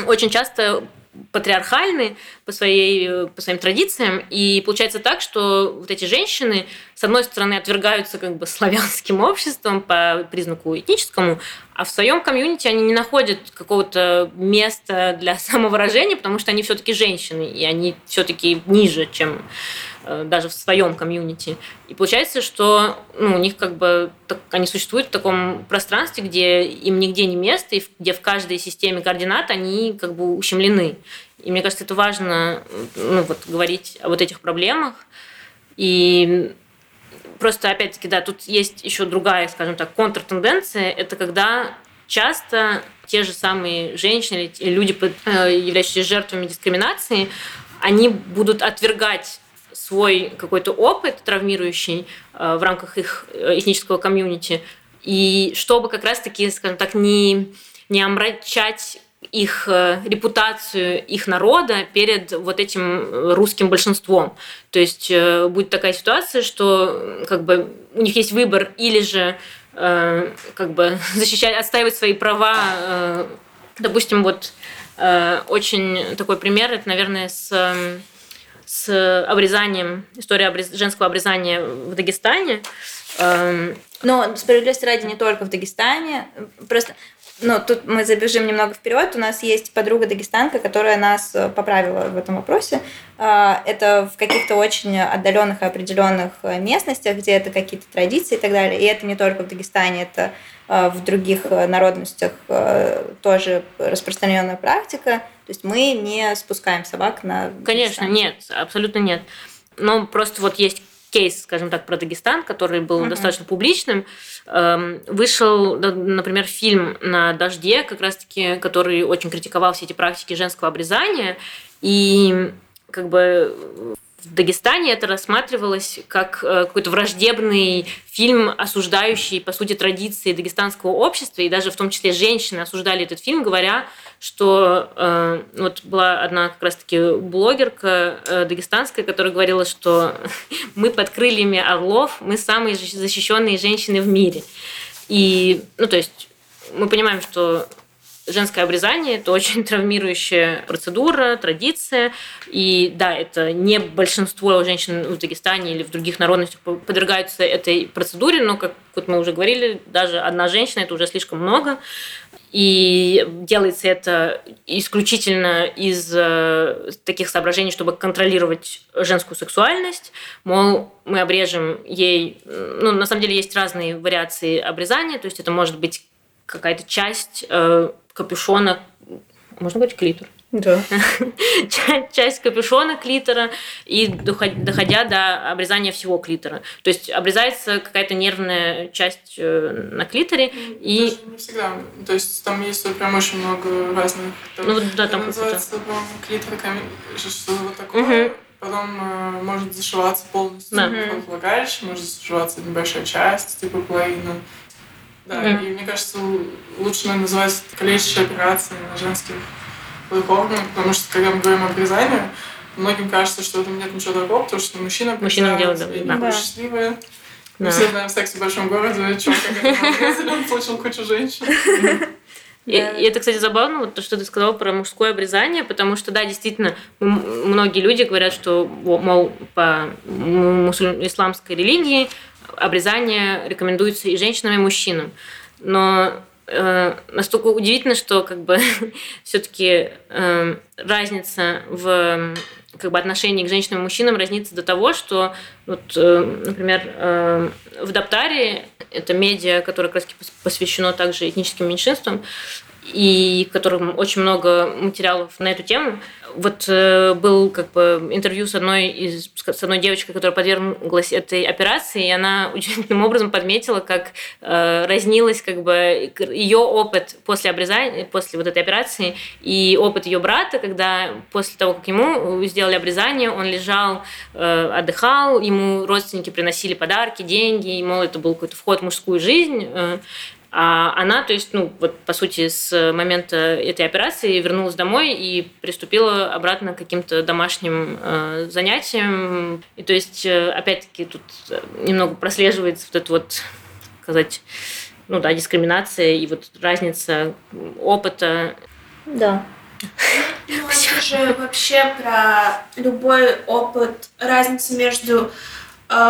очень часто патриархальны по, своей, по своим традициям. И получается так, что вот эти женщины, с одной стороны, отвергаются как бы славянским обществом по признаку этническому, а в своем комьюнити они не находят какого-то места для самовыражения, потому что они все-таки женщины, и они все-таки ниже, чем Э, даже в своем комьюнити. И получается, что ну, у них как бы так, они существуют в таком пространстве, где им нигде не место, и где в каждой системе координат они как бы ущемлены. И мне кажется, это важно ну, вот, говорить о вот этих проблемах. И просто, опять-таки, да, тут есть еще другая, скажем так, контртенденция. Это когда часто те же самые женщины люди, э, являющиеся жертвами дискриминации, они будут отвергать свой какой-то опыт травмирующий э, в рамках их э, этнического комьюнити, и чтобы как раз-таки, скажем так, не, не омрачать их э, репутацию их народа перед вот этим русским большинством. То есть будет такая ситуация, что как бы у них есть выбор или же как бы защищать, отстаивать свои права. Допустим, вот очень такой пример, это, наверное, с с обрезанием, история обрез... женского обрезания в Дагестане. Эм, но справедливости ради не только в Дагестане. Просто ну, тут мы забежим немного вперед. У нас есть подруга дагестанка, которая нас э, поправила в этом вопросе. А, это в каких-то очень отдаленных и определенных э, местностях, где это какие-то традиции и так далее. И это не только в Дагестане, это а, в других э, народностях э, тоже распространенная практика. То есть мы не спускаем собак на... Конечно, Дагестан. нет, абсолютно нет. Но просто вот есть кейс, скажем так, про Дагестан, который был uh-huh. достаточно публичным. Эм, вышел, например, фильм на дожде, как раз-таки, который очень критиковал все эти практики женского обрезания. И как бы в Дагестане это рассматривалось как э, какой-то враждебный фильм, осуждающий, по сути, традиции дагестанского общества, и даже в том числе женщины осуждали этот фильм, говоря, что э, вот была одна как раз-таки блогерка э, дагестанская, которая говорила, что мы под крыльями орлов, мы самые защищенные женщины в мире. И, ну, то есть мы понимаем, что женское обрезание – это очень травмирующая процедура, традиция. И да, это не большинство женщин в Дагестане или в других народностях подвергаются этой процедуре, но, как вот мы уже говорили, даже одна женщина – это уже слишком много. И делается это исключительно из э, таких соображений, чтобы контролировать женскую сексуальность. Мол, мы обрежем ей... Ну, на самом деле есть разные вариации обрезания, то есть это может быть какая-то часть э, капюшона, можно говорить клитор? Да. часть капюшона клитора и доходя до обрезания всего клитора. То есть обрезается какая-то нервная часть э, на клиторе и... Даже не всегда. То есть там есть прям очень много разных... Ну вот да, там называется, по-моему, клитор, что вот такое. Угу. Потом э, может зашиваться полностью да. влагалище, может зашиваться небольшая часть, типа половина. Да, mm. и мне кажется, лучше, наверное, называть калечащие операции на женских половых органах, потому что, когда мы говорим о обрезании, многим кажется, что это нет ничего такого, потому что мужчина Мужчина делает, да. и да. счастливые. Да. Мы все знаем секс в большом городе, чувак, как обрезали, он получил кучу женщин. И, и это, кстати, забавно, вот то, что ты сказала про мужское обрезание, потому что, да, действительно, многие люди говорят, что, мол, по исламской религии обрезание рекомендуется и женщинам, и мужчинам. Но э, настолько удивительно, что как бы все-таки э, разница в как бы отношении к женщинам и мужчинам разнится до того, что, вот, э, например, э, в Даптаре, это медиа, которое как раз посвящено также этническим меньшинствам, и в котором очень много материалов на эту тему. Вот э, был как бы интервью с одной из с одной девочкой, которая подверглась этой операции, и она удивительным образом подметила, как э, разнилась как бы ее опыт после обрезания, после вот этой операции, и опыт ее брата, когда после того, как ему сделали обрезание, он лежал, э, отдыхал, ему родственники приносили подарки, деньги, и, мол, это был какой-то вход в мужскую жизнь. Э, а она, то есть, ну, вот, по сути, с момента этой операции вернулась домой и приступила обратно к каким-то домашним э, занятиям. И, то есть, э, опять-таки, тут немного прослеживается вот это вот, сказать, ну да, дискриминация и вот разница опыта. Да. Ну, это же вообще про любой опыт, разницу между э,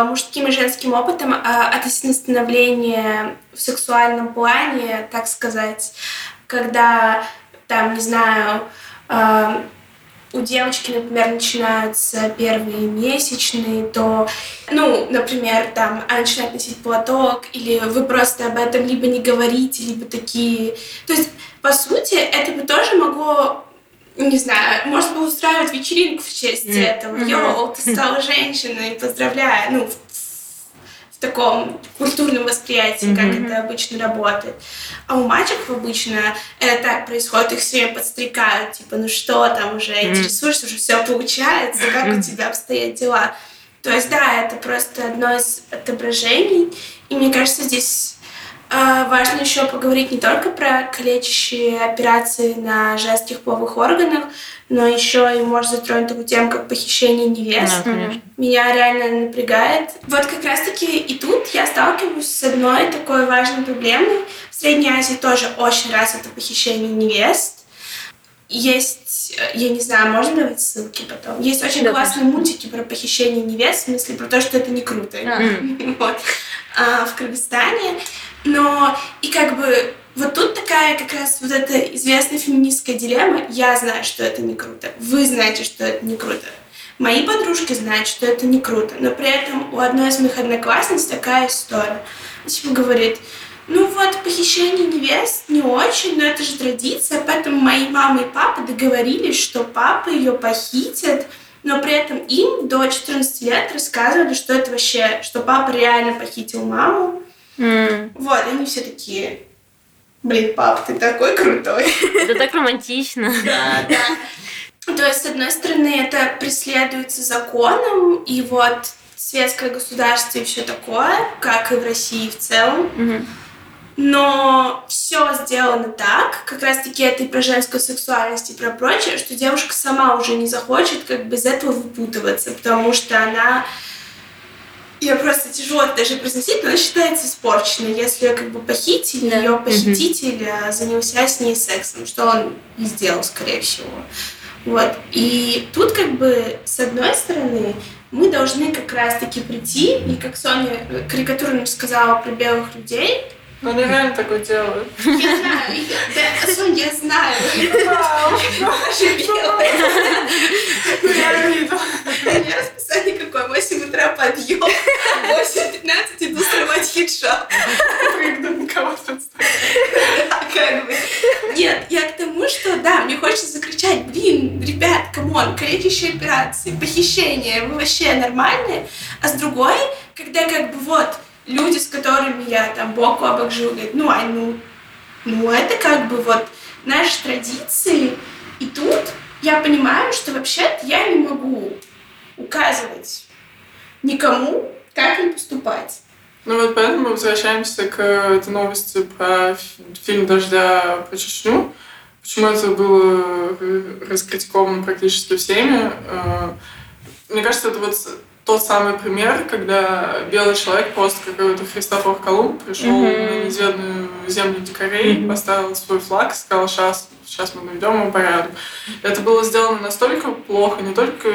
мужским и женским опытом э, относительно становления в сексуальном плане, так сказать, когда там, не знаю, э, у девочки, например, начинаются первые месячные, то, ну, например, там, она начинает носить платок, или вы просто об этом либо не говорите, либо такие... То есть, по сути, это бы тоже могло не знаю, может быть, устраивать вечеринку в честь mm. этого. Йоу, ты стала женщиной, поздравляю. Ну, таком культурном восприятии, mm-hmm. как это обычно работает. А у мальчиков обычно это так происходит, их все подстрекают, типа, ну что там уже, mm-hmm. интересуешься, уже все получается, как mm-hmm. у тебя обстоят дела. То есть, да, это просто одно из отображений, и мне кажется, здесь важно еще поговорить не только про калечащие операции на женских половых органах, но еще и может затронуть такую тему, как похищение невест. Да, конечно. Меня реально напрягает. Вот как раз-таки и тут я сталкиваюсь с одной такой важной проблемой. В Средней Азии тоже очень развито похищение невест. Есть, я не знаю, можно давать ссылки потом? Есть очень да, классные конечно. мультики про похищение невест, в смысле про то, что это не круто. А. Вот. А, в Кыргызстане. Но и как бы вот тут такая как раз вот эта известная феминистская дилемма. Я знаю, что это не круто. Вы знаете, что это не круто. Мои подружки знают, что это не круто. Но при этом у одной из моих одноклассниц такая история. Типа говорит, ну вот, похищение невест не очень, но это же традиция, поэтому мои мама и папа договорились, что папа ее похитит, но при этом им до 14 лет рассказывали, что это вообще, что папа реально похитил маму. Mm. Вот, они все такие, Блин, пап, ты такой крутой. Это так романтично. Да, да. То есть, с одной стороны, это преследуется законом, и вот светское государство и все такое, как и в России в целом. Но все сделано так, как раз таки это и про женскую сексуальность и про прочее, что девушка сама уже не захочет как бы из этого выпутываться, потому что она ее просто тяжело даже произносить, но она считается испорченной, если ее как бы похитили, да. ее похититель mm занялся с ней сексом, что он и сделал, скорее всего. Вот. И тут как бы с одной стороны мы должны как раз-таки прийти, и как Соня карикатурно сказала про белых людей, ну, реально такое делают. Я знаю, я, Соня, я знаю. Ваши белые. Я видела. У меня расписание какое? 8 утра подъем, 8.15 иду срывать хиджаб. Прыгну, кого представить. А как бы. Нет, я к тому, что, да, мне хочется закричать, блин, ребят, come on, калечащие операции, похищение, вы вообще нормальные? А с другой, когда как бы вот, люди, с которыми я там бок о бок живу, говорят, ну, ай, ну, ну, это как бы вот наши традиции. И тут я понимаю, что вообще-то я не могу указывать никому, как им поступать. Ну вот поэтому мы возвращаемся к этой новости про фильм «Дождя» про Чечню. Почему это было раскритиковано практически всеми. Э, мне кажется, это вот тот самый пример, когда белый человек просто какой-то Христофор Колумб пришел mm-hmm. на неизведанную землю дикарей, mm-hmm. поставил свой флаг, сказал, сейчас, сейчас мы наведем ему порядок. Это было сделано настолько плохо, не только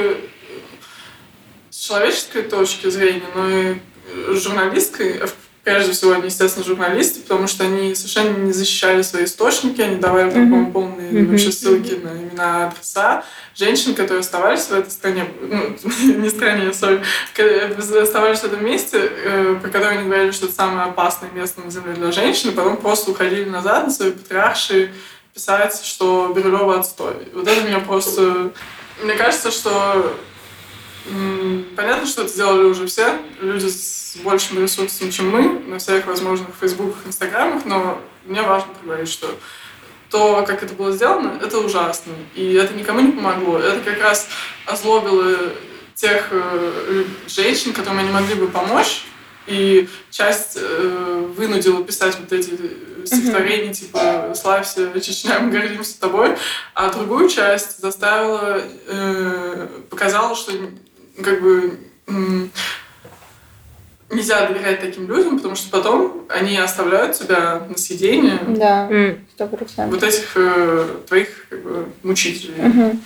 с человеческой точки зрения, но и журналистской, прежде всего, они, естественно, журналисты, потому что они совершенно не защищали свои источники, они давали mm-hmm. полные mm-hmm. вообще ссылки на имена, адреса женщин, которые оставались в этой стране, ну, не стране, сори, оставались в этом месте, э, про которые они говорили, что это самое опасное место на Земле для женщин, и потом просто уходили назад на свои патриарши писать, что Бирюлева отстой. Вот это меня просто... Мне кажется, что Понятно, что это сделали уже все, люди с большим ресурсом, чем мы, на всех возможных фейсбуках, инстаграмах, но мне важно проговорить, что то, как это было сделано, это ужасно. И это никому не помогло. Это как раз озлобило тех э, женщин, которым они могли бы помочь, и часть э, вынудила писать вот эти стихотворения, типа «Славься, Чечня, мы гордимся тобой», а другую часть заставила, э, показала, что как бы нельзя доверять таким людям, потому что потом они оставляют тебя на съедение. Да, сто процентов. Вот этих э, твоих как бы, мучителей. Угу.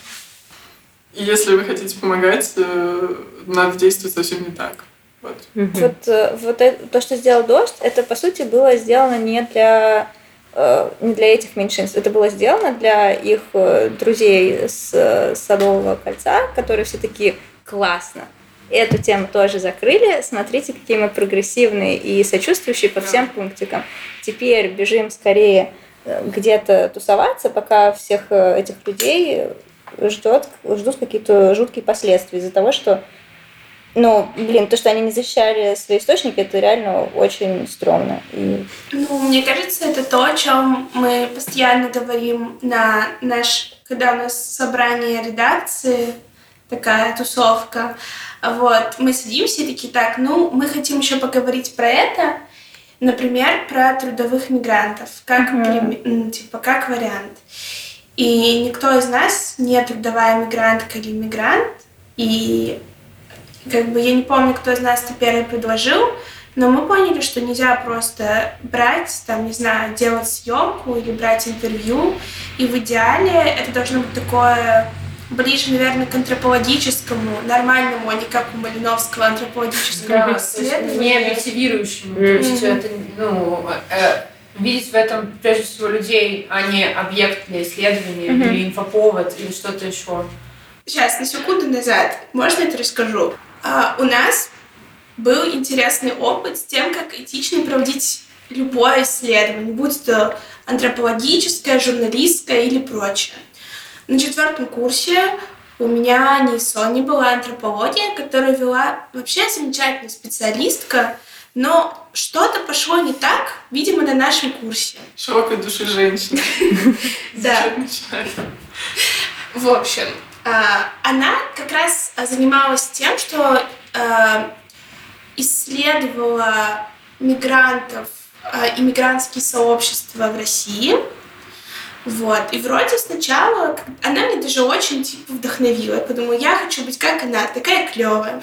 И если вы хотите помогать, э, надо действовать совсем не так. Вот. Вот, э, вот это, то, что сделал Дождь, это, по сути, было сделано не для, э, не для этих меньшинств. Это было сделано для их э, друзей с Садового кольца, которые все такие классно. Эту тему тоже закрыли. Смотрите, какие мы прогрессивные и сочувствующие по всем пунктикам. Теперь бежим скорее э, где-то тусоваться, пока всех э, этих людей ждет, ждут какие-то жуткие последствия из-за того, что ну, блин, то, что они не защищали свои источники, это реально очень стрёмно. И... Ну, мне кажется, это то, о чем мы постоянно говорим на наш, когда у нас собрание редакции, такая тусовка. Вот, мы садимся и такие, так, ну, мы хотим еще поговорить про это, например, про трудовых мигрантов, как, Мгм. ну, типа, как вариант. И никто из нас не трудовая мигрантка или мигрант, и как бы я не помню, кто из нас это первый предложил, но мы поняли, что нельзя просто брать, там, не знаю, делать съемку или брать интервью, и в идеале это должно быть такое ближе, наверное, к антропологическому, нормальному, а не как у Малиновского антропологическому Не исследованию. объективирующему. То есть это, ну, э, видеть в этом прежде всего людей, а не объект для исследования Мгм. или инфоповод или что-то еще. Сейчас, на секунду назад, можно это расскажу? А, у нас был интересный опыт с тем, как этично проводить любое исследование, будь то антропологическое, журналистское или прочее. На четвертом курсе у меня не Сони была антропология, которую вела вообще замечательная специалистка, но что-то пошло не так, видимо, на нашем курсе. Широкой души женщины. Да. В общем, а, она как раз занималась тем, что а, исследовала мигрантов, а, иммигрантские сообщества в России. Вот. И вроде сначала она мне даже очень типа вдохновила. Я подумала, я хочу быть как она, такая клевая.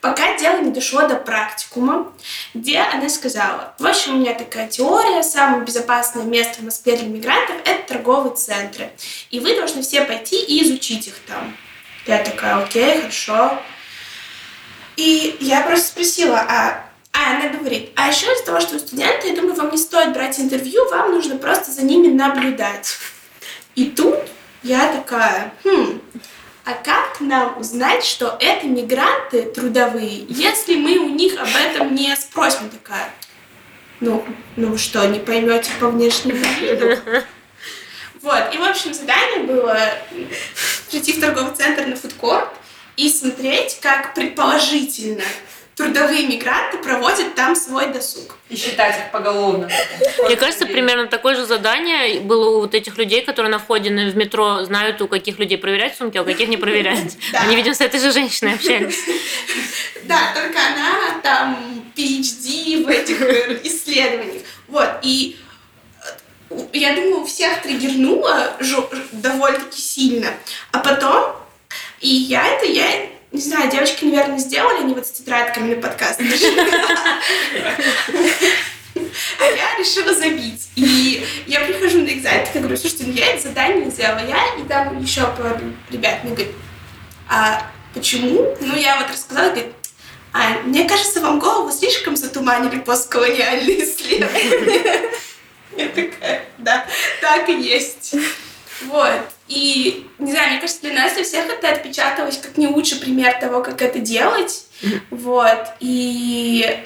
Пока дело не дошло до практикума, где она сказала, в общем, у меня такая теория, самое безопасное место в Москве для мигрантов – это торговые центры. И вы должны все пойти и изучить их там. Я такая, окей, хорошо. И я просто спросила, а, а она говорит, а еще из-за того, что вы студенты, я думаю, вам не стоит брать интервью, вам нужно просто за ними наблюдать. И тут я такая, хм, а как нам узнать, что это мигранты трудовые, если мы у них об этом не спросим? Такая, ну, ну что, не поймете по внешнему виду? Вот, и, в общем, задание было прийти в торговый центр на фудкорт и смотреть, как предположительно трудовые мигранты проводят там свой досуг. И считать их поголовно. Мне кажется, примерно такое же задание было у вот этих людей, которые на входе в метро знают, у каких людей проверять сумки, а у каких не проверять. Они, видимо, с этой же женщиной общались. Да, только она там PhD в этих э, исследованиях. Вот, и э, я думаю, у всех ж- довольно-таки сильно. А потом, и я это, я не знаю, девочки, наверное, сделали они вот с тетрадками на подкаст. А я решила забить. И я прихожу на экзамен, я говорю, слушайте, ну я это задание сделала, я и там еще ребят мне говорят, а почему? Ну, я вот рассказала, говорит, а, мне кажется, вам голову слишком затуманили постколониальные исследования. Я такая, да, так и есть. Вот. И, не знаю, мне кажется, для нас, для всех это отпечаталось как не лучший пример того, как это делать. Вот. И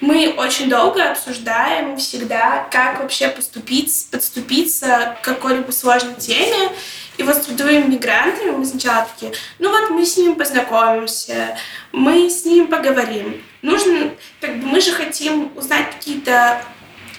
мы очень долго обсуждаем всегда, как вообще поступить, подступиться к какой-либо сложной теме. И вот с трудовыми мигрантами мы сначала такие, ну вот мы с ним познакомимся, мы с ним поговорим. Нужно, как бы мы же хотим узнать какие-то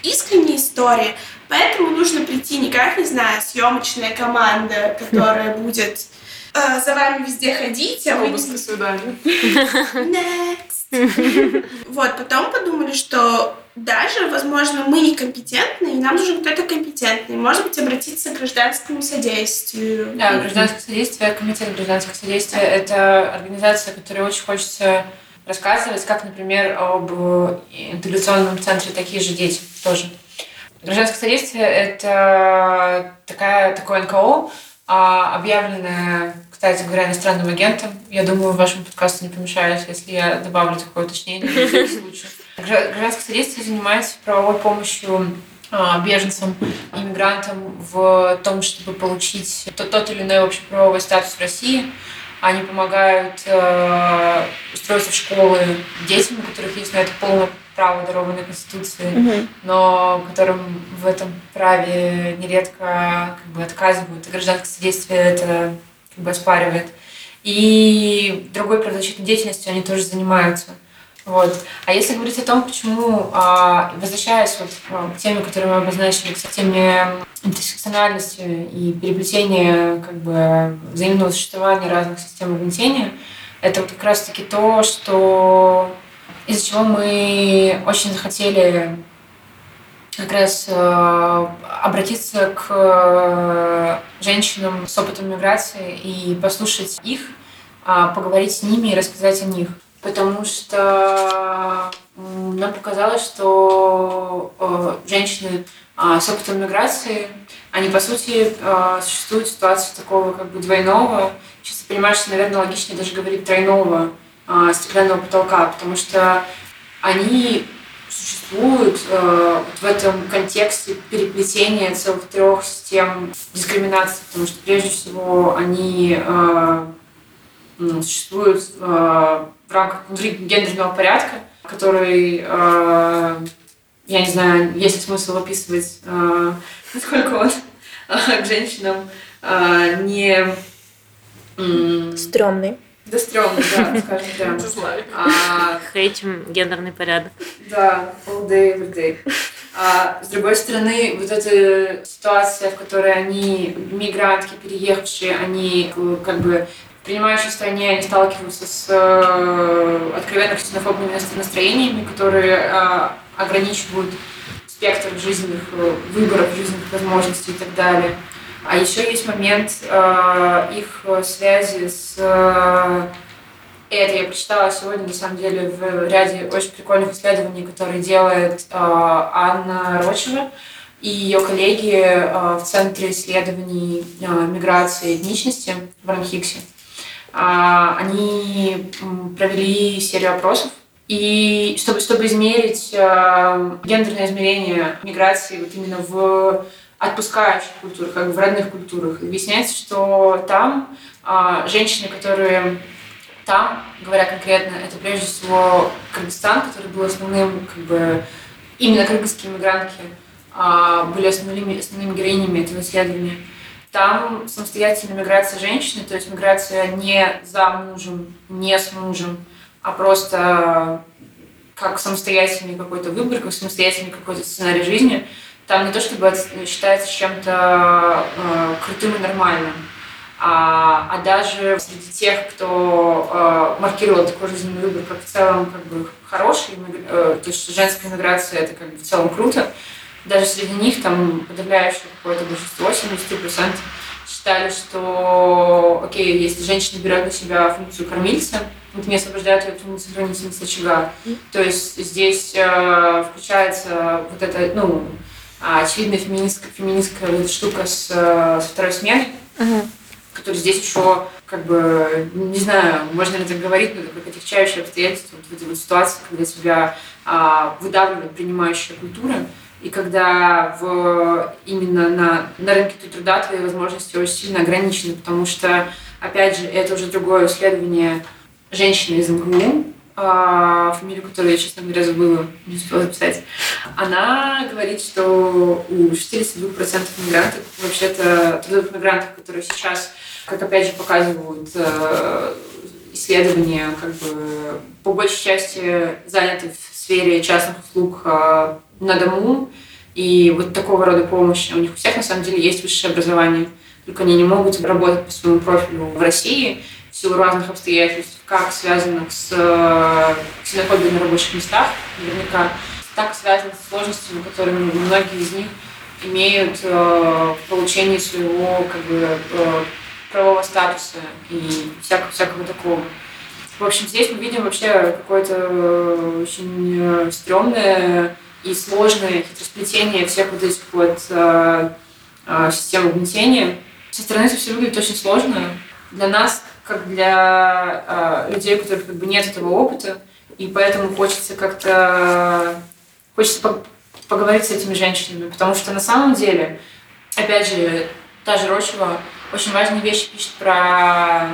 искренние истории, поэтому нужно прийти не как, не знаю, съемочная команда, которая будет э, за вами везде ходить, а вы Обыск и свидание. Next. Вот, потом подумали, что даже, возможно, мы некомпетентны, и нам нужен кто-то компетентный. Может быть, обратиться к гражданскому содействию. Да, гражданское содействие, комитет гражданского содействия – это организация, которой очень хочется рассказывать, как, например, об э, интеграционном центре «Такие же дети» тоже. Гражданское содействие – это такая, такое НКО, а, объявленная, кстати говоря, иностранным агентом. Я думаю, вашему подкасту не помешает, если я добавлю такое уточнение в. Гражданское содействие занимается правовой помощью а, беженцам, иммигрантам в том, чтобы получить тот, тот или иной общеправовой статус в России. Они помогают э, устроиться в школы детям, у которых есть на это полное право, дарованное Конституцией, угу. но которым в этом праве нередко как бы, отказывают, и гражданское содействие это как бы оспаривает. И другой правозащитной деятельностью они тоже занимаются. Вот. А если говорить о том, почему, а, возвращаясь вот а, к теме, которую мы обозначили, к теме интерсекциональности и переплетения как бы, взаимного существования разных систем угнетения, это вот как раз-таки то, что из-за чего мы очень захотели как раз э, обратиться к женщинам с опытом миграции и послушать их, э, поговорить с ними и рассказать о них. Потому что нам показалось, что э, женщины э, с опытом миграции, они, по сути, э, существуют ситуации такого как бы двойного, ты понимаешь, что, наверное, логичнее даже говорить тройного э, стеклянного потолка, потому что они существуют э, в этом контексте переплетения целых трех систем дискриминации, потому что прежде всего они э, ну, существуют э, в рамках внутри гендерного порядка, который, э, я не знаю, есть ли смысл описывать, э, насколько он э, к женщинам э, не... Э, Стремный. Да, стрёмно, да, скажем прямо. А, Хейтим гендерный порядок. Да, all day, every day. А с другой стороны, вот эта ситуация, в которой они, мигрантки, переехавшие, они как бы принимающей стране, они сталкиваются с э, откровенно ксенофобными настроениями, которые э, ограничивают спектр жизненных э, выборов, жизненных возможностей и так далее. А еще есть момент э, их связи с... Э, это я прочитала сегодня, на самом деле, в ряде очень прикольных исследований, которые делает э, Анна Рочева и ее коллеги э, в Центре исследований э, миграции и этничности в Ранхиксе. Э, они провели серию опросов и чтобы, чтобы измерить э, гендерное измерение миграции вот именно в отпускающих культурах, как в родных культурах. И выясняется, что там а, женщины, которые там, говоря конкретно, это прежде всего Кыргызстан, который был основным, как бы, именно кыргызские мигрантки а, были основными, основными героинями этого исследования. Там самостоятельная миграция женщины, то есть миграция не за мужем, не с мужем, а просто как самостоятельный какой-то выбор, как самостоятельный какой-то сценарий жизни – там не то чтобы считается чем-то э, крутым и нормальным, а, а даже среди тех, кто э, маркировал такой жизненный выбор как в целом как бы хороший, э, то есть женская миграция это как бы в целом круто, даже среди них там подавляющее какое-то большинство, 73% считали, что, окей, если женщина берет на себя функцию кормильца, это не освобождает ее функцию хранительницы очага. То есть здесь э, включается вот это, ну, а, очевидная феминистская, феминистская вот штука с, э, со второй сменой, uh-huh. которая здесь еще как бы, не знаю, можно ли так говорить, но такое отягчающее обстоятельство, вот в этой вот ситуации, когда тебя а, выдавливает принимающая культура, и когда в, именно на, на рынке труда твои возможности очень сильно ограничены, потому что, опять же, это уже другое исследование женщины из МГУ, а, фамилию, которую я, честно говоря, забыла, не успела записать, она говорит, что у 62% мигрантов, вообще-то трудовых мигрантов, которые сейчас, как опять же показывают э, исследования, как бы по большей части заняты в сфере частных услуг э, на дому, и вот такого рода помощи. У них у всех на самом деле есть высшее образование, только они не могут работать по своему профилю в России, в силу разных обстоятельств, как связанных с э, ксенофобией на рабочих местах, наверняка, так связанных с сложностями, которыми многие из них имеют э, в получении своего как бы, э, правового статуса и всякого, всякого такого. В общем, здесь мы видим вообще какое-то очень стрёмное и сложное хитросплетение всех вот этих вот систем угнетения, со стороны это все выглядит очень сложно. Для нас, как для э, людей, у которых как бы нет этого опыта, и поэтому хочется как-то хочется поговорить с этими женщинами, потому что на самом деле, опять же, та же Рочева очень важные вещи пишет про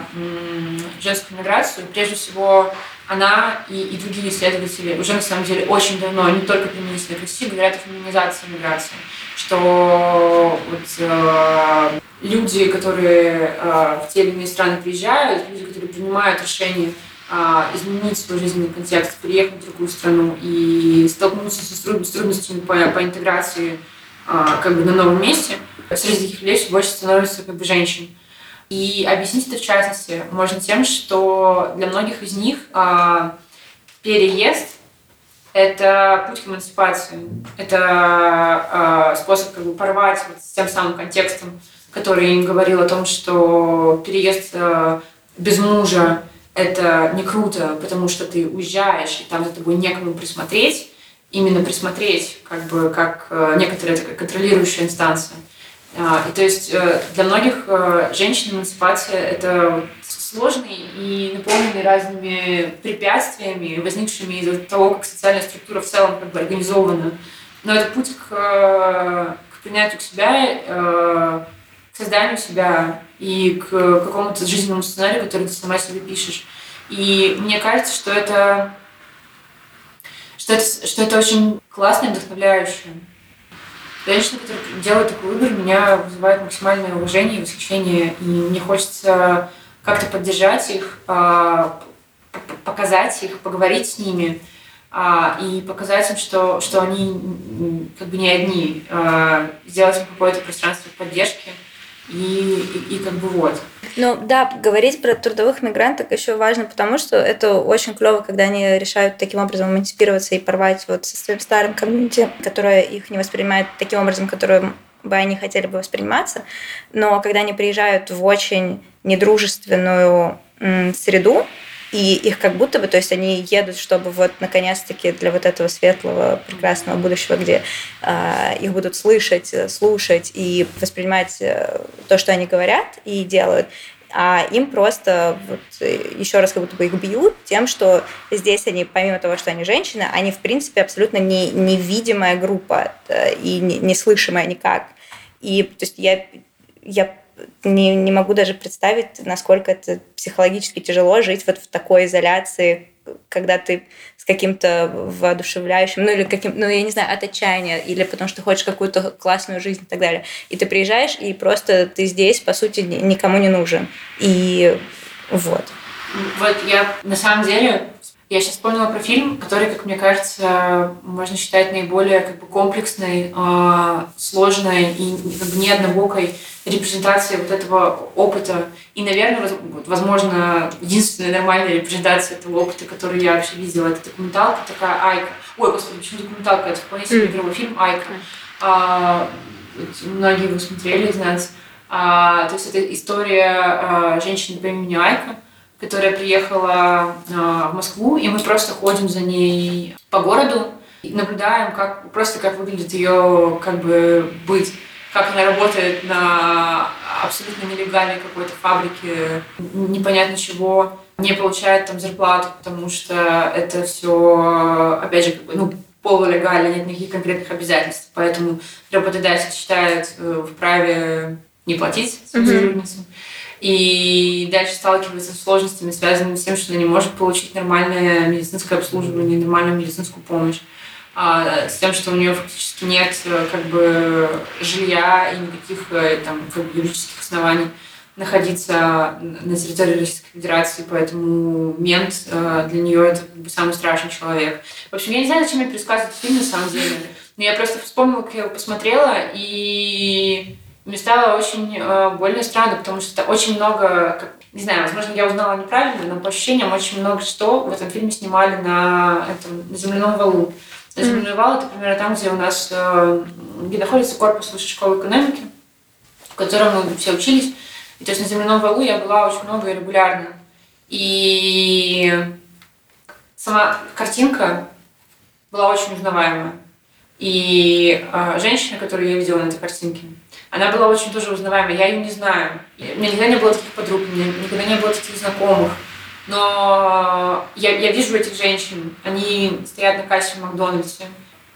женскую миграцию. Прежде всего, она и, и другие исследователи уже на самом деле очень давно, не только применительно к России, говорят о феминизации миграции, что вот, э, люди, которые э, в те или иные страны приезжают, люди, которые принимают решение э, изменить свой жизненный контекст, переехать в другую страну и столкнуться с трудностями по, по интеграции э, как бы на новом месте, среди таких людей больше становится как бы женщин. И объяснить это в частности можно тем, что для многих из них э, переезд – это путь к эмансипации. Это э, способ как бы порвать вот с тем самым контекстом, который им говорил о том, что переезд э, без мужа – это не круто, потому что ты уезжаешь, и там за тобой некому присмотреть, именно присмотреть, как бы как некоторая такая контролирующая инстанция. А, и то есть э, для многих э, женщин эмансипация – это сложный и наполненный разными препятствиями, возникшими из-за того, как социальная структура в целом как бы организована. Но это путь к, э, к принятию себя, к созданию себя и к какому-то жизненному сценарию, который ты сама себе пишешь. И мне кажется, что это, что это, что это очень классно и вдохновляюще. Женщины, которые делают такой выбор, меня вызывает максимальное уважение и восхищение. И мне хочется как-то поддержать их, а, показать их, поговорить с ними а, и показать им, что, что они как бы не одни, а, сделать им какое-то пространство поддержки и, и, и как бы вот. Ну да, говорить про трудовых мигрантов еще важно, потому что это очень клево, когда они решают таким образом эмансипироваться и порвать вот со своим старым комьюнити, которое их не воспринимает таким образом, которым бы они хотели бы восприниматься. Но когда они приезжают в очень недружественную среду, и их как будто бы, то есть они едут, чтобы вот наконец-таки для вот этого светлого, прекрасного будущего, где э, их будут слышать, слушать и воспринимать э, то, что они говорят и делают, а им просто вот, еще раз как будто бы их бьют тем, что здесь они, помимо того, что они женщины, они в принципе абсолютно не, невидимая группа э, и не, не слышимая никак. И то есть я, я не, не могу даже представить, насколько это психологически тяжело жить вот в такой изоляции, когда ты с каким-то воодушевляющим, ну или каким, ну я не знаю, от отчаяния, или потому что хочешь какую-то классную жизнь и так далее. И ты приезжаешь, и просто ты здесь, по сути, никому не нужен. И вот. Вот я на самом деле я сейчас вспомнила про фильм, который, как мне кажется, можно считать наиболее как бы комплексной, э, сложной и не однобокой репрезентацией вот этого опыта. И, наверное, возможно, единственная нормальная репрезентация этого опыта, который я вообще видела, это документалка такая «Айка». Ой, господи, почему документалка? Это вполне себе игровой фильм «Айка». А, многие его смотрели из нас. А, то есть это история а, женщины по имени Айка, которая приехала э, в Москву, и мы просто ходим за ней по городу, и наблюдаем, как просто как выглядит ее как бы быть, как она работает на абсолютно нелегальной какой-то фабрике, непонятно чего, не получает там зарплату, потому что это все, опять же, как бы, ну, полулегально, нет никаких конкретных обязательств, поэтому работодатель считает э, вправе не платить своим mm-hmm. И дальше сталкивается с сложностями, связанными с тем, что она не может получить нормальное медицинское обслуживание, нормальную медицинскую помощь, а, с тем, что у нее фактически нет э, как бы жилья и никаких э, там юридических оснований находиться на территории Российской Федерации, поэтому мент э, для нее это как бы самый страшный человек. В общем, я не знаю, зачем я пересказываю этот фильм на самом деле, но я просто вспомнила, как я его посмотрела, и мне стало очень э, больно и странно, потому что это очень много, как, не знаю, возможно, я узнала неправильно, но по ощущениям очень много что в этом фильме снимали на, этом, на земляном валу. На земляной вал это примерно там, где у нас, э, где находится корпус высшей школы экономики, в котором мы все учились. И то есть на земляном валу я была очень много и регулярно. И сама картинка была очень узнаваемая. И э, женщина, которую я видела на этой картинке, Она была очень тоже узнаваемой. Я ее не знаю. У меня никогда не было таких подруг, у меня никогда не было таких знакомых. Но я, я вижу этих женщин. Они стоят на кассе в Макдональдсе.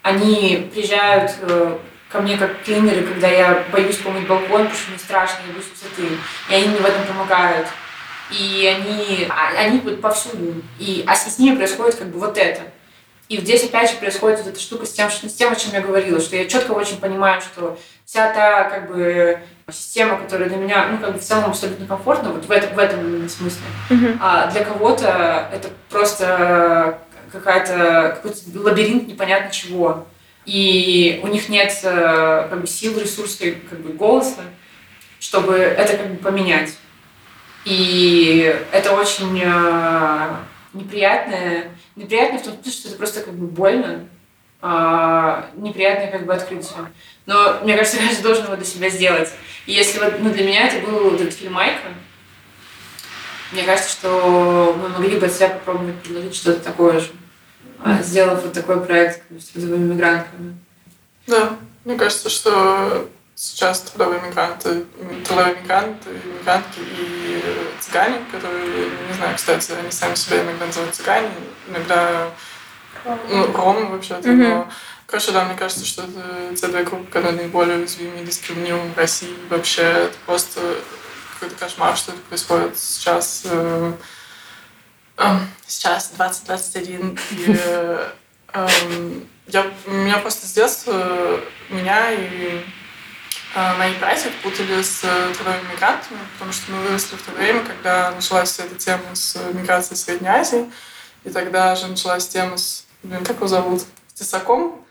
Они приезжают э, ко мне как клинеры, когда я боюсь помыть балкон, потому что мне страшно, я боюсь высоты. И они мне в этом помогают. И они, а, они вот повсюду. И, а с ними происходит как бы вот это. И здесь опять же происходит вот эта штука с тем, с тем, о чем я говорила, что я четко очень понимаю, что вся та как бы система, которая для меня, ну, как бы в целом абсолютно комфортна, вот в этом, в этом смысле. А для кого-то это просто какая-то, какой-то лабиринт непонятно чего. И у них нет э, как бы, сил, ресурсов, как бы, голоса, чтобы это как бы поменять. И это очень э, неприятное, неприятно в том смысле, что это просто как бы больно, а, неприятное как бы открытие. Но мне кажется, каждый должен его для себя сделать. И если вот, ну, для меня это был этот фильм Майка, мне кажется, что мы могли бы от себя попробовать предложить что-то такое же, а, сделав вот такой проект с трудовыми мигрантками. Да, мне кажется, что сейчас трудовые мигранты, трудовые мигранты, мигрантки и цыгане, которые, не знаю, кстати, они сами себя иногда называют цыгане, иногда ну, ромы вообще-то, Мгм. но Короче, да, мне кажется, что это те две группы, которые наиболее уязвимы и дискриминируемы в России. Вообще, это просто какой-то кошмар, что это происходит сейчас. э, эм, сейчас 2021. И э, эм, я, меня просто с детства, меня и э, мои братья путали с трудовыми мигрантами, потому что мы выросли в то время, когда началась вся эта тема с миграцией в Средней Азии. И тогда же началась тема с... Блин, как его зовут? С тесаком.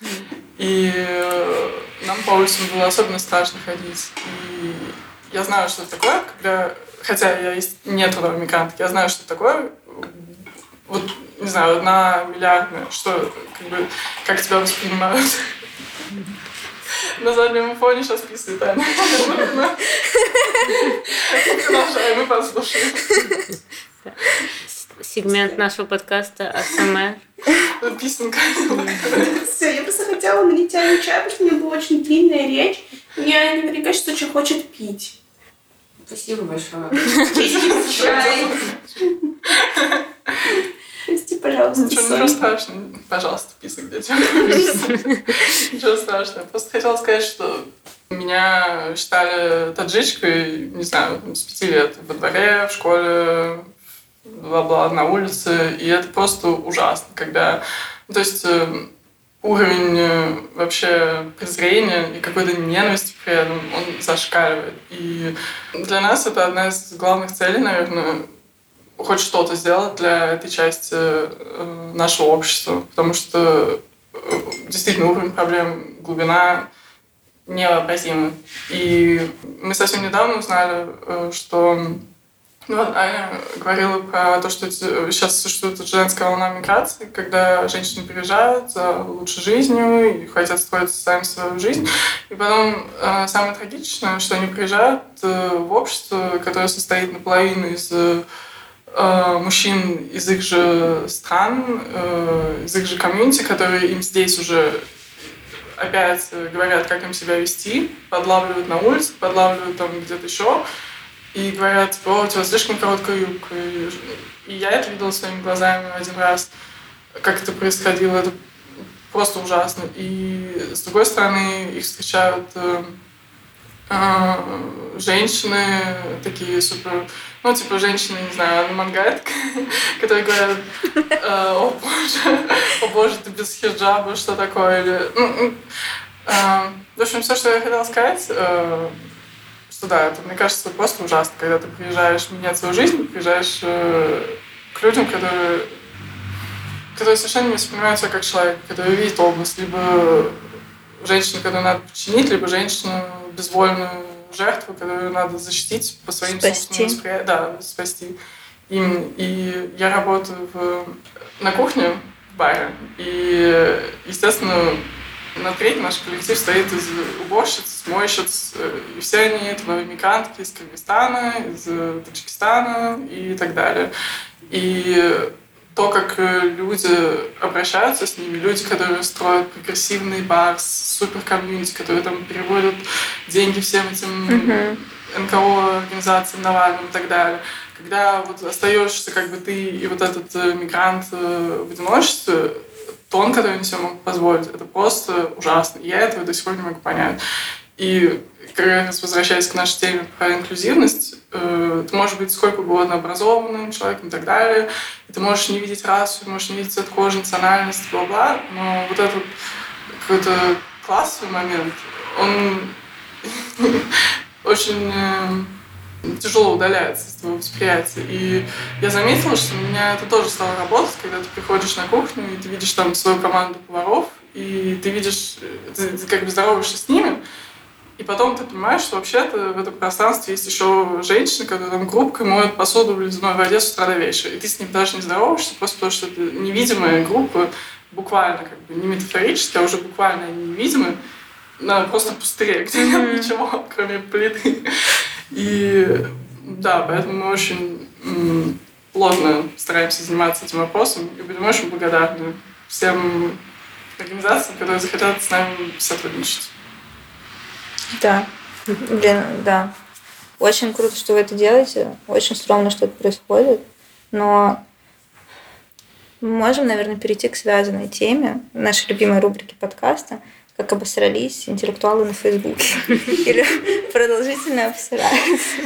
И э, нам по улицам было особенно страшно ходить. И я знаю, что это такое, когда... Хотя я не трудовой мигрант, я знаю, что это такое. Вот, не знаю, одна миллиардная, что, как бы, как тебя воспринимают. На заднем фоне сейчас писает Аня. Продолжаем, мы послушаем. Сегмент нашего подкаста АСМР. Песенка. Все, я просто хотела налить Ане чай, потому что у меня была очень длинная речь. Мне наверняка что очень хочет пить. Спасибо большое. Чай. Прости, пожалуйста, Ничего, ничего страшного. Пожалуйста, писай где-то. Ничего страшного. Просто хотела сказать, что меня считали таджичкой, не знаю, с пяти лет. Во дворе, в школе, бла-бла, на улице. И это просто ужасно, когда... ну, То есть э, уровень э, вообще презрения и какой-то ненависти при этом, он зашкаливает. И для нас это одна из главных целей, наверное, хоть что-то сделать для этой части э, нашего общества, потому что э, действительно уровень проблем, глубина невообразимы. И мы совсем недавно узнали, э, что ну, Аня говорила про то, что сейчас существует женская волна миграции, когда женщины приезжают за лучшей жизнью и хотят строить сами свою жизнь. И потом самое трагичное, что они приезжают в общество, которое состоит наполовину из мужчин из их же стран, э, из их же комьюнити, которые им здесь уже опять э, говорят, как им себя вести, подлавливают на улице, подлавливают там где-то еще, и говорят, типа, у тебя слишком короткая юбка. И, и я это видела своими глазами один раз, как это происходило. Это просто ужасно. И с другой стороны, их встречают э, э, женщины такие супер, ну, типа женщины, не знаю, Анна Мангайтка, которые говорят, э, о боже, о боже, ты без хиджаба, что такое? Или, ну, ну, э, в общем, все, что я хотела сказать, э, что да, это, мне кажется, просто ужасно, когда ты приезжаешь менять свою жизнь, приезжаешь к людям, которые, которые совершенно не воспринимают себя как человек, которые видят область, либо женщину, которую надо починить, либо женщину безвольную жертву, которую надо защитить по своим Спасти. собственным восприятиям. Да, спасти. Именно. И я работаю в, на кухне в баре. И, естественно, на треть наш коллектив стоит из уборщиц, мойщиц, э, и все они трудовые мигрантки из Кыргызстана, из Таджикистана и так далее. И то, как э, люди обращаются с ними, люди, которые строят прогрессивный бар супер комьюнити, которые там переводят деньги всем этим. НКО организациям Навальным и так далее. Когда вот остаешься как бы ты и вот этот э, мигрант э, в одиночестве, тон, который они себе могут позволить, это просто ужасно. И я этого до сих пор не могу понять. И как раз возвращаясь к нашей теме про инклюзивность, э, ты можешь быть сколько угодно образованным человеком и так далее, и ты можешь не видеть расу, можешь не видеть цвет кожи, национальность, бла-бла, но вот этот какой-то классовый момент, он очень э, тяжело удаляется из твоего восприятия. И я заметила, что у меня это тоже стало работать, когда ты приходишь на кухню, и ты видишь там свою команду поваров, и ты видишь, э, ты, как бы здороваешься с ними, и потом ты понимаешь, что вообще-то в этом пространстве есть еще женщины, которые там группкой моют посуду в ледяной воде с утра до вечера. И ты с ним даже не здороваешься, просто потому что это невидимая группа, буквально, как бы не метафорически, а уже буквально невидимая, на просто пустыре, где нет ничего, кроме плиты. И да, поэтому мы очень плотно стараемся заниматься этим вопросом и будем очень благодарны всем организациям, которые захотят с нами сотрудничать. Да. Блин, да. Очень круто, что вы это делаете. Очень стрёмно, что это происходит. Но мы можем, наверное, перейти к связанной теме нашей любимой рубрики подкаста как обосрались интеллектуалы на Фейсбуке. Или продолжительно обсираются.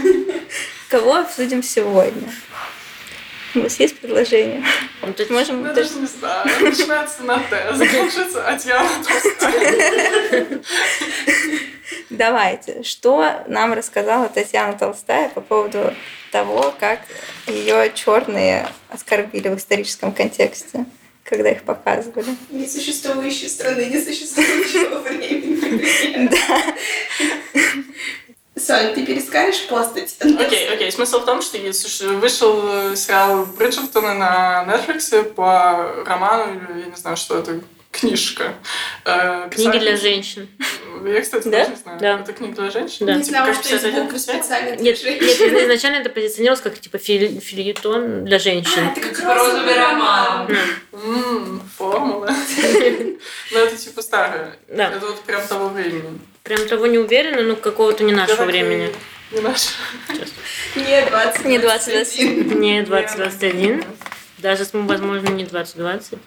Кого обсудим сегодня? У вас есть предложение? Ну, то есть Можем Я даже не знаю. Начинается на Т, заканчивается Атьяна Толстая. Давайте. Что нам рассказала Татьяна Толстая по поводу того, как ее черные оскорбили в историческом контексте, когда их показывали? Несуществующей страны, несуществующего времени. Да. Соня, ты перескажешь постать? Окей, окей. Смысл в том, что вышел э, сериал Бриджертона на Netflix по роману, или я не знаю, что это, книжка. Э, Книги для женщин. Я, кстати, Да? не знаю. Да. Это книга для женщин? Да. Не знала, как что 51 есть буквы специально для Нет, женщин. нет, изначально это позиционировалось как типа фили- фильетон для женщин. Это как Типа розовый роман. М, Формула. Ну, это типа старое. Да. Это вот прям того времени. Прям того не уверена, но какого-то не нашего времени. Не наше. Не 20. Не 2021. Не 2021. Даже, с- возможно, не 2020.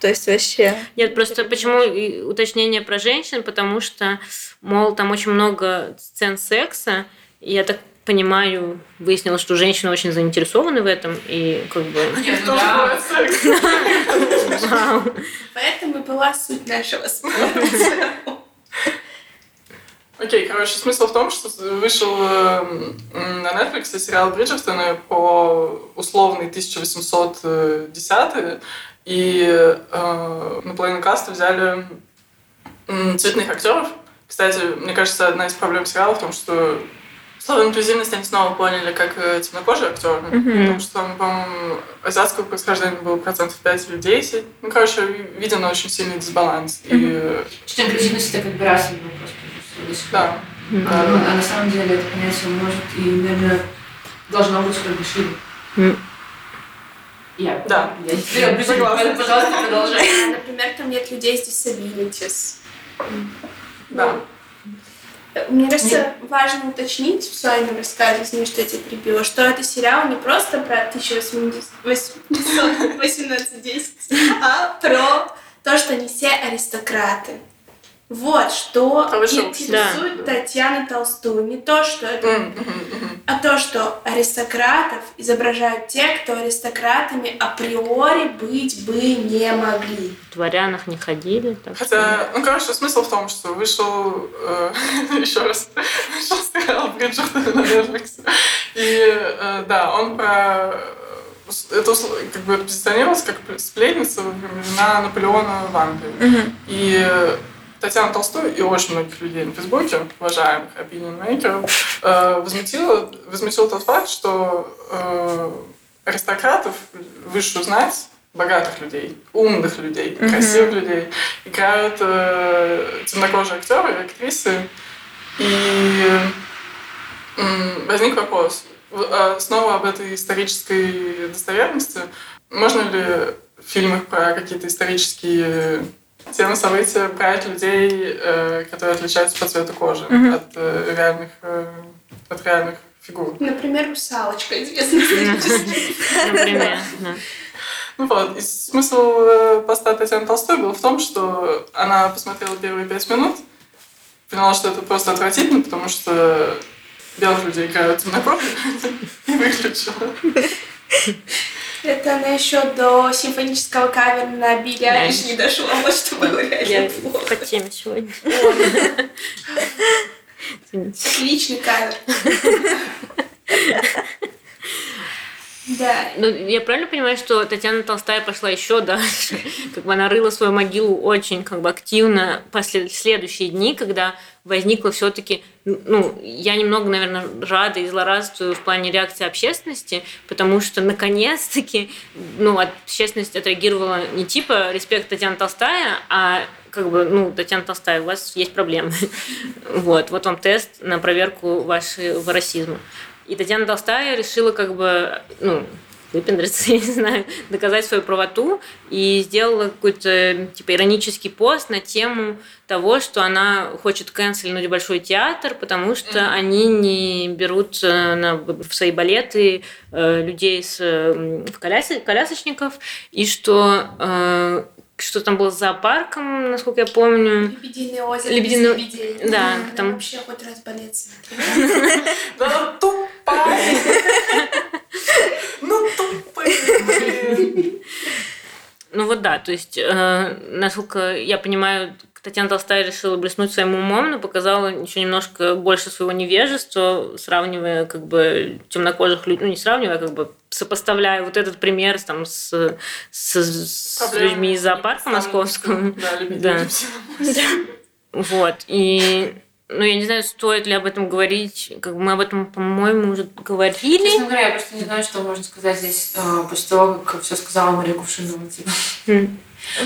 То есть вообще... Нет, просто почему уточнение про женщин, потому что, мол, там очень много сцен секса, и я так понимаю, выяснилось, что женщины очень заинтересованы в этом, и как бы... Поэтому была суть нашего спора. Окей, короче, смысл в том, что вышел на Netflix сериал Бриджертона по условный 1810 и э, на половину каста взяли цветных актеров. Кстати, мне кажется, одна из проблем сериала в том, что слово инклюзивность они снова поняли как э, темнокожие актеры, потому что там, по-моему, азиатского происхождения было процентов 5 или 10. Ну, короче, виден очень сильный дисбаланс. И э, Что инклюзивность это как бы расовый вопрос. да, А, а на самом деле это понятие может и, наверное, должно быть как бы шире. М. Я. Да. Я теперь объясню. Согласна. Пожалуйста, продолжай. Например, там нет людей с disabilities. да. Мне кажется, важно уточнить в своем рассказе, извини, что я тебя перебила, что это сериал не просто про 1810, а про то, что они все аристократы. Вот что Повышался. интересует Татьяну Толстую. Не то, что это а то, что аристократов изображают те, кто аристократами априори быть бы не могли. В дворянах не ходили. Так что- Хотя, ну, короче, смысл в том, что вышел э, еще раз вышел сериал Бриджертона на Netflix. И э, да, он про э, это как бы позиционировался как сплетница во времена Наполеона в Англии. И э, Татьяна Толстой и очень многих людей на Фейсбуке, уважаемых opinion э, возмутила, возмутил тот факт, что э, аристократов, высшую знать, богатых людей, умных людей, красивых людей играют э, темнокожие актеры и актрисы. И возник вопрос. Э, Снова об этой исторической достоверности. можно ли в фильмах про какие-то исторические темы, события брать людей, э, которые отличаются по цвету кожи Мгм. от э, реальных э, от реальных фигур? Например, русалочка, известная. Например. Ну вот, и смысл поста Татьяны Толстой был в том, что она посмотрела первые пять минут, поняла, что это просто отвратительно, потому что белых людей играют темнокожих, и выключила. Это она еще до симфонического кавера на Билли Айлиш не дошла, вот что было реально плохо. по теме сегодня. Отличный кавер. Да. Ну, я правильно понимаю, что Татьяна Толстая пошла еще дальше? Как бы она рыла свою могилу очень как бы активно по след- следующие дни, когда возникло все-таки, ну, я немного, наверное, рада и злорадствую в плане реакции общественности, потому что наконец-таки, ну, общественность отреагировала не типа респект Татьяна Толстая, а как бы, ну, Татьяна Толстая, у вас есть проблемы. Вот, вот вам тест на проверку вашего расизма. И Татьяна Толстая решила как бы, ну, выпендриться, я не знаю, доказать свою правоту и сделала какой-то типа иронический пост на тему того, что она хочет канцельнуть Большой театр, потому что они не берут э, на, в свои балеты э, людей с в коляс- колясочников, и что э, что там было с зоопарком, насколько я помню. Лебединое озеро. Лебединое- да, там- вообще хоть раз балет смотреть. Да тупая! Ну тупые! Ну вот да, то есть, э, насколько я понимаю, Татьяна Толстая решила блеснуть своим умом, но показала еще немножко больше своего невежества, сравнивая как бы темнокожих людей, ну не сравнивая, а как бы сопоставляя вот этот пример там, с, с, с людьми из зоопарка московского. Да, Да. все. Вот. И ну, я не знаю, стоит ли об этом говорить. Как мы об этом, по-моему, уже говорили. Честно говоря, я просто не знаю, что можно сказать здесь а, после того, как все сказала Мария Кувшинова. Типа. М.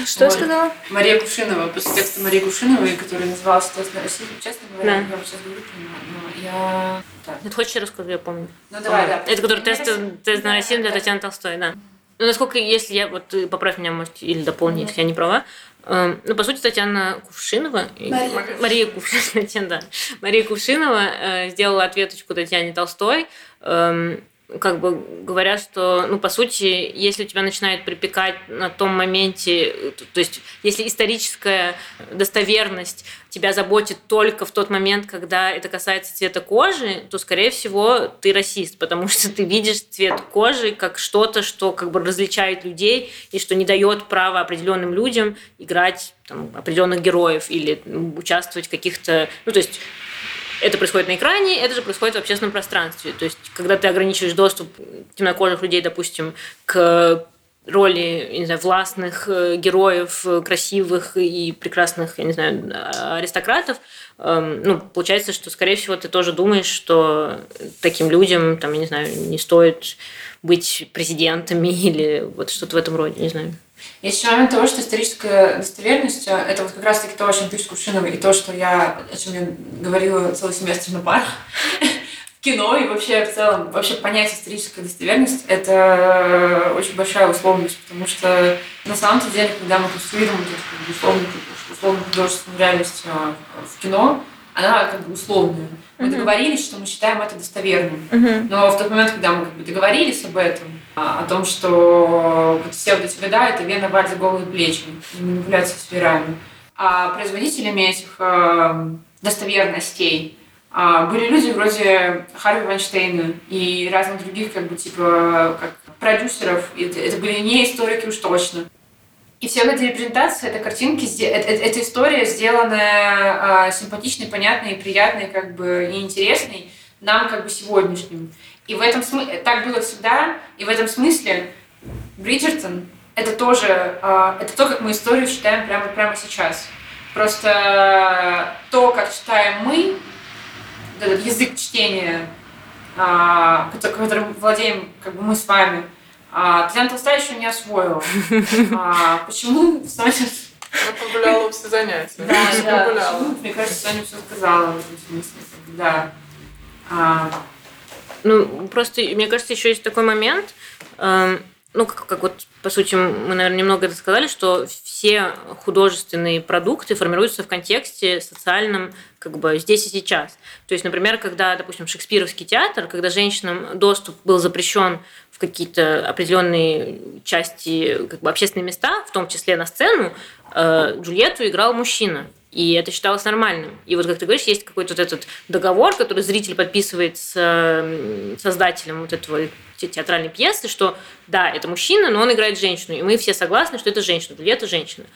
Что Вот. сказала? Мария Кувшинова, после текста Марии Кувшиновой, который назывался «Тест на Россию». Честно говоря, Да. я сейчас говорю, но я... Да. Ты хочешь, я расскажу, я помню. Ну давай, да. Это который тест, тест на Россию для да. Татьяны Толстой, да. Ну, насколько, если я, вот ты поправь меня, может, или дополни, если я не права. Эм, Ну, по сути, Татьяна Кувшинова, Мария. Мария Кувшинова, да. Мария Кувшинова э, сделала ответочку Татьяне Толстой, эм, как бы говоря, что, ну, по сути, если у тебя начинает припекать на том моменте, то есть, если историческая достоверность тебя заботит только в тот момент, когда это касается цвета кожи, то, скорее всего, ты расист, потому что ты видишь цвет кожи как что-то, что как бы различает людей и что не дает права определенным людям играть там, определенных героев или участвовать в каких-то... Ну, то есть это происходит на экране, это же происходит в общественном пространстве. То есть, когда ты ограничиваешь доступ темнокожих людей, допустим, к роли, не знаю, властных э, героев, э, красивых и прекрасных, я не знаю, а- аристократов, эм, ну, получается, что, скорее всего, ты тоже думаешь, что таким людям, там, я не знаю, не стоит быть президентами или вот что-то в этом роде, не знаю. Есть еще момент того, что историческая достоверность э, это вот как раз-таки то, о чем пишет Кувшинова, и то, что я, о чем я говорила целый семестр на парах в кино и вообще в целом, вообще понять историческая достоверность – это очень большая условность, потому что на самом деле, когда мы конструируем условную, условную художественную реальность э, в кино, она как бы условная. Мы Мгм. договорились, что мы считаем это достоверным. Мгм. Но в тот момент, когда мы как бы договорились об этом, а, о том, что вот все вот эти года это вена валь за голые плечи манипуляция с верами, а производителями этих э, достоверностей а, были люди вроде Харви Вайнштейна и разных других как бы типа как продюсеров. Это, это были не историки уж точно. И все эти репрезентации, это картинки, сде- э- э- эта история сделанная а, симпатичной, понятной, приятной, как бы и интересной нам как бы сегодняшним. И в этом смысле так было всегда, и в этом смысле Бриджертон это тоже а, это то, как мы историю читаем прямо прямо сейчас. Просто то, как читаем мы, этот язык чтения, кото- которым владеем как бы мы с вами, а, Татьяна Толстая еще не освоила. А, почему? Значит, Я прогуляла все занятия. да, да, почему? Мне кажется, Соня все сказала в этом смысле. как бы, Да. А, Ну, просто, мне кажется, еще есть такой момент. эм, ну, как, как вот, по сути, мы, наверное, немного это сказали, что все художественные продукты формируются в контексте социальном, как бы здесь и сейчас. То есть, например, когда, допустим, шекспировский театр, когда женщинам доступ был запрещен в какие-то определенные части как бы, общественные места, в том числе на сцену, э, Джульетту играл мужчина. И это считалось нормальным. И вот, как ты говоришь, есть какой-то вот этот договор, который зритель подписывает с создателем вот этого театральной пьесы, что да, это мужчина, но он играет женщину. И мы все согласны, что это женщина, это женщина.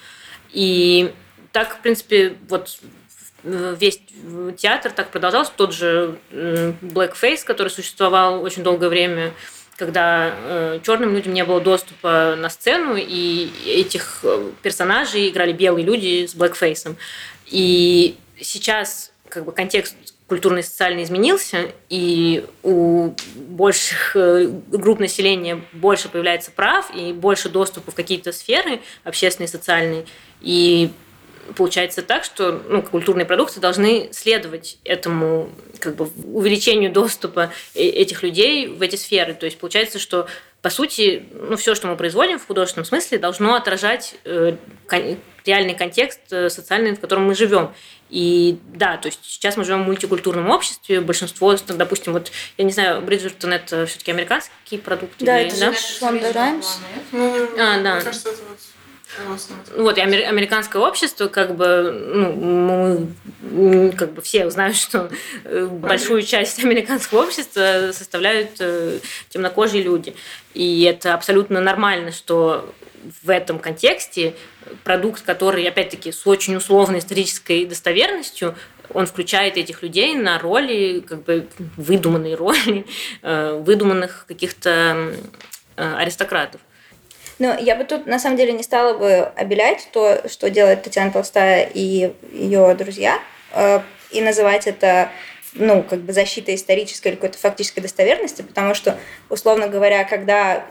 И так, в принципе, вот весь театр так продолжался. Тот же Blackface, который существовал очень долгое время, когда э, черным людям не было доступа на сцену, и этих э, персонажей играли белые люди с блэкфейсом. И сейчас как бы контекст культурный и социальный изменился, и у больших э, групп населения больше появляется прав и больше доступа в какие-то сферы общественные, социальные. И получается так, что ну, культурные продукты должны следовать этому как бы, увеличению доступа э, этих людей в эти сферы. То есть получается, что по сути, ну, все, что мы производим в художественном смысле, должно отражать э, кон- реальный контекст э, социальный, в котором мы живем. И да, то есть сейчас мы живем в мультикультурном обществе, большинство, допустим, вот, я не знаю, Бриджертон это все-таки американский продукт? Да, или, это да? же Шонда Раймс. Ну, А, да. Мне кажется, это вот вот, и американское общество, как бы, ну, мы как бы все знают, что э, большую часть американского общества составляют э, темнокожие люди. И это абсолютно нормально, что в этом контексте продукт, который, опять-таки, с очень условной исторической достоверностью, он включает этих людей на роли, как бы выдуманные роли, э, выдуманных каких-то аристократов. Но я бы тут, на самом деле, не стала бы обелять то, что делает Татьяна Толстая и ее друзья, э, и называть это ну, как бы защитой исторической или какой-то фактической достоверности, потому что, условно говоря, когда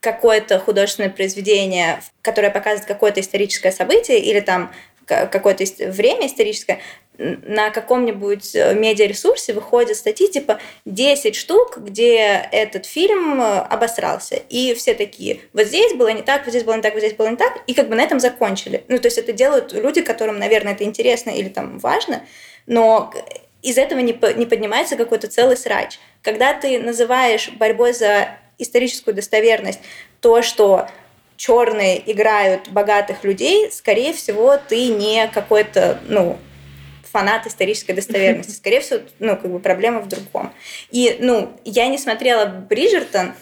какое-то художественное произведение, которое показывает какое-то историческое событие или там какое-то время историческое, на каком-нибудь э, медиаресурсе выходят статьи типа 10 штук, где этот фильм э, обосрался. И все такие, вот здесь было не так, вот здесь было не так, вот здесь было не так. И как бы на этом закончили. Ну, то есть это делают люди, которым, наверное, это интересно или там важно, но из этого не, не поднимается какой-то целый срач. Когда ты называешь борьбой за историческую достоверность то, что черные играют богатых людей, скорее всего, ты не какой-то, ну, фанат исторической достоверности. Скорее всего, ну, как бы проблема в другом. И, ну, я не смотрела Бриджертон,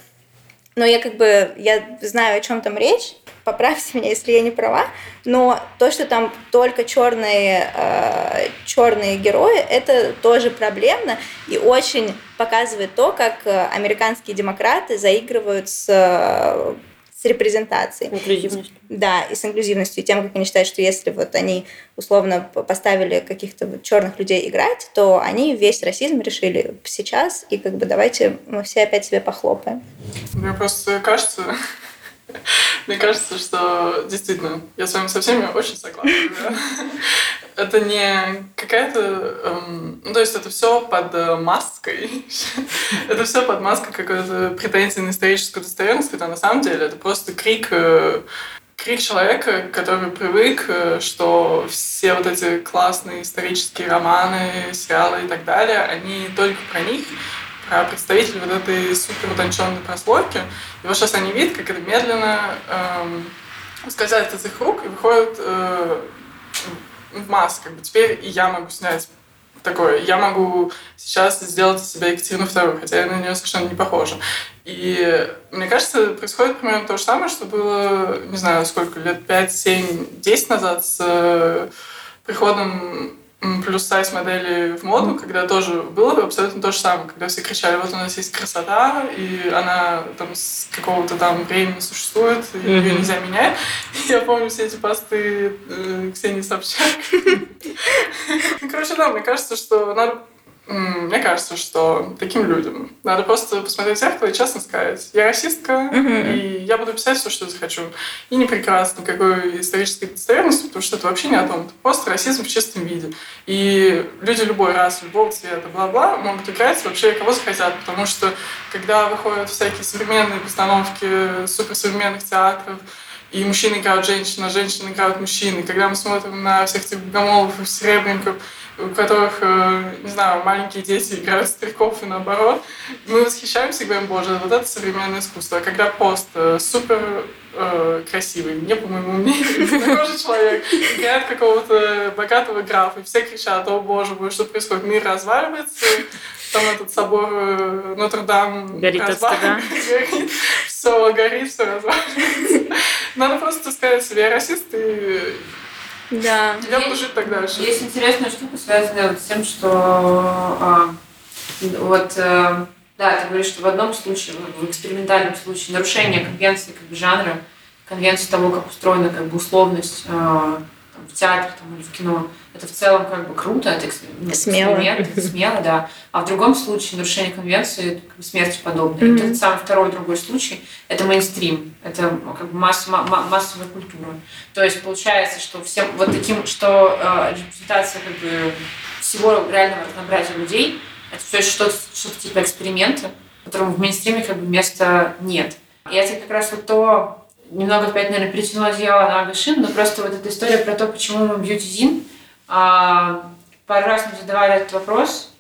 но я как бы, я знаю, о чем там речь, поправьте меня, если я не права, но то, что там только черные, э, черные герои, это тоже проблемно и очень показывает то, как э, американские демократы заигрывают с с репрезентацией. Инклюзивностью. Да, и с инклюзивностью, и тем, как они считают, что если вот они условно поставили каких-то вот черных людей играть, то они весь расизм решили сейчас, и как бы давайте мы все опять себе похлопаем. Мне просто кажется, мне кажется, что действительно, я с вами со всеми очень согласна. Это не какая-то... Эм, ну, то есть это все под э, маской. это все под маской какой-то претензии на историческую достоверность, хотя на самом деле это просто крик э, крик человека, который привык, э, что все вот эти классные исторические романы, сериалы и так далее, они только про них, про представителей вот этой супер утонченной прослойки. И вот сейчас они видят, как это медленно эм, ускользает из их рук и выходит э, в масс. Как бы теперь и я могу снять такое. Я могу сейчас сделать из себя Екатерину вторую, хотя я на нее совершенно не похожа. И мне кажется, происходит примерно то же самое, что было, не знаю, сколько, лет 5, 7, 10 назад с э, приходом плюс сайз модели в моду, когда тоже было абсолютно то же самое, когда все кричали, вот у нас есть красота, и она там с какого-то там времени существует, и mm-hmm. ее нельзя менять. Я помню все эти посты э, Ксении Собчак. Короче, да, мне кажется, что надо мне кажется, что таким людям надо просто посмотреть в зеркало и честно сказать, я расистка, Мгм. и я буду писать все, что захочу. И не прикрываться никакой исторической достоверностью, потому что это вообще не о том. Это просто расизм в чистом виде. И люди любой расы, любого цвета, бла-бла, могут играть вообще кого захотят, потому что когда выходят всякие современные постановки суперсовременных театров, и мужчины играют женщин, а женщины играют мужчин. И когда мы смотрим на всех этих богомолов и серебряников, у которых, э, не знаю, маленькие дети играют стариков и наоборот, мы восхищаемся и говорим, боже, вот это современное искусство. А когда пост э, супер э, красивый, не по моему мнению, темнокожий человек, играет какого-то богатого графа, и все кричат, о боже мой, что происходит, мир разваливается, там этот собор Нотр-Дам Горит стыда. горит, все горит, все разваливается. Надо просто сказать себе, я расист, и Да. я буду жить так дальше. Есть интересная штука, связанная вот с тем, что а, вот э, да, ты говоришь, что в одном случае, в экспериментальном случае, нарушение конвенции как бы жанра, конвенции того, как устроена как бы условность э, там, в театре там, или в кино, это в целом как бы круто, это ну, Смело. эксперимент, это смело, да. А в другом случае нарушение конвенции это смерти подобное. Мгм. вот этот самый второй другой случай это мейнстрим, это как бы масс- ма- ма- массовая культура. То есть получается, что всем вот таким, что э, репрезентация как бы всего реального разнообразия людей, это все что-то, что-то типа эксперимента, которому в мейнстриме как бы места нет. И это как раз вот то, немного опять, наверное, перетянула одеяло на Агашин, но просто вот эта история про то, почему мы бьюти-зин, а, пару раз мы задавали этот вопрос,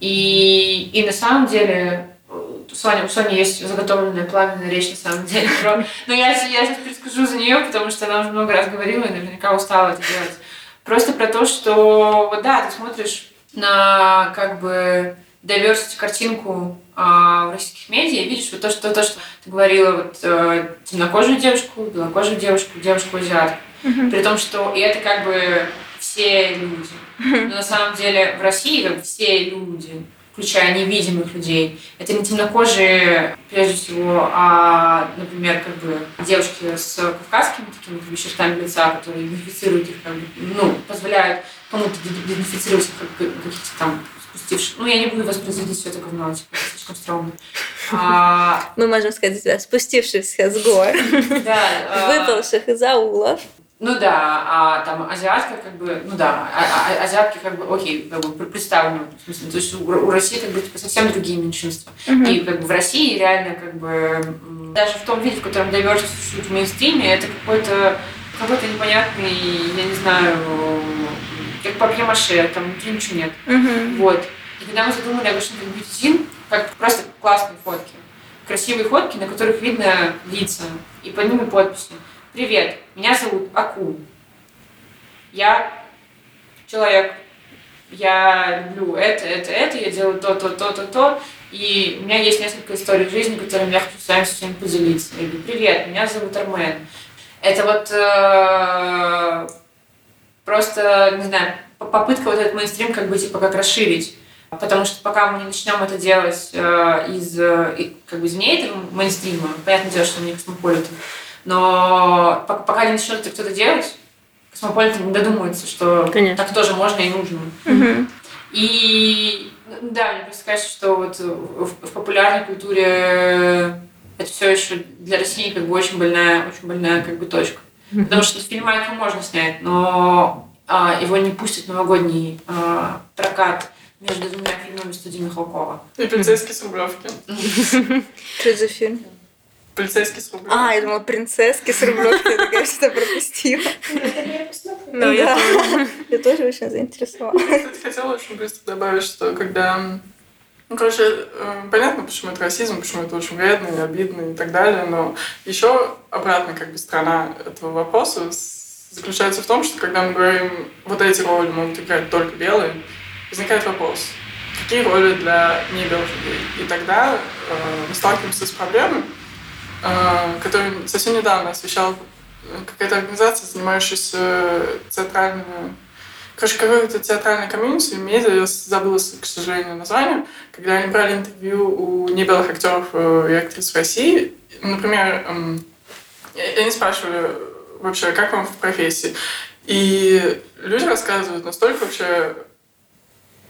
и, и на самом деле э, у Сони, у Сони есть заготовленная пламенная речь на самом деле. Про... Но я, я сейчас перескажу за нее, потому что она уже много раз говорила и наверняка устала это делать. Просто про то, что вот да, ты смотришь на как бы diversity картинку а, в российских медиа, и видишь вот то, что, то, что ты говорила, вот э, темнокожую девушку, белокожую девушку, девушку азиатку. При том, что и это как бы все люди. Но на самом деле в России как все люди, включая невидимых людей, это не темнокожие, прежде всего, а, например, как бы девушки с кавказскими такими как бы, чертами лица, которые идентифицируют их, как бы, ну, позволяют кому-то идентифицировать как каких-то там спустивших. Ну, я не буду воспроизводить все это говно, типа, слишком стрёмно. А, Мы можем сказать, да, спустившихся с гор, да, а, выпавших из аулов. Ну да, а там азиатка как бы, ну да, а- а- азиатки как бы, окей, как бы представлены, в смысле, то есть у, у России как бы типа, совсем другие меньшинства. И как бы в России реально как бы даже в том виде, в котором diversity существует в мейнстриме, это какой-то какой-то непонятный, я не знаю, как папье-маше, там внутри ничего нет. Мгм. Вот. И когда мы задумали об Ашин Бьютизин, как просто классные фотки, красивые фотки, на которых видно лица, и под ними подписи. Привет, меня зовут Аку. Я человек. Я люблю это, это, это, я делаю то, то, то, то, то. И у меня есть несколько историй жизни, которыми я хочу с вами с вами поделиться. Я говорю, привет, меня зовут Армен. Это вот э, просто, не знаю, попытка вот этот мейнстрим как бы типа как расширить. Потому что пока мы не начнем это делать э, из, э, как бы извне этого мейнстрима, понятное дело, что мы не космополиты, но по- пока не начнет это кто-то делать, космополиты не додумаются, что Конечно. так тоже можно и нужно. Мгм. И ну, да, мне просто кажется, что вот в, в популярной культуре это все еще для России как бы очень больная, очень больная как бы точка. Потому что фильм Майка можно снять, но а, его не пустят новогодний а, прокат между двумя фильмами студии Михалкова. И полицейский с Рублевки. Что это за фильм? Полицейский с Рублевки. А, я думала, принцесски с Рублевки, я такая что пропустила. Ну, я Да. Я тоже очень заинтересована. Кстати, хотела очень быстро добавить, что когда... Ну, короче, э, понятно, почему это расизм, почему это очень вредно и обидно и так далее, но еще обратная как бы сторона этого вопроса заключается в том, что когда мы говорим, вот эти роли могут играть только белые, возникает вопрос, какие роли для небелых людей? И тогда э, мы сталкиваемся с проблемой, э, которую совсем недавно освещала э, какая-то организация, занимающаяся театральными Короче, какое-то театральное комьюнити, медиа, я забыла, к сожалению, название, когда они брали интервью у небелых актеров э, и актрис в России. Например, эм, и они спрашивали вообще, как вам в профессии. И люди рассказывают настолько вообще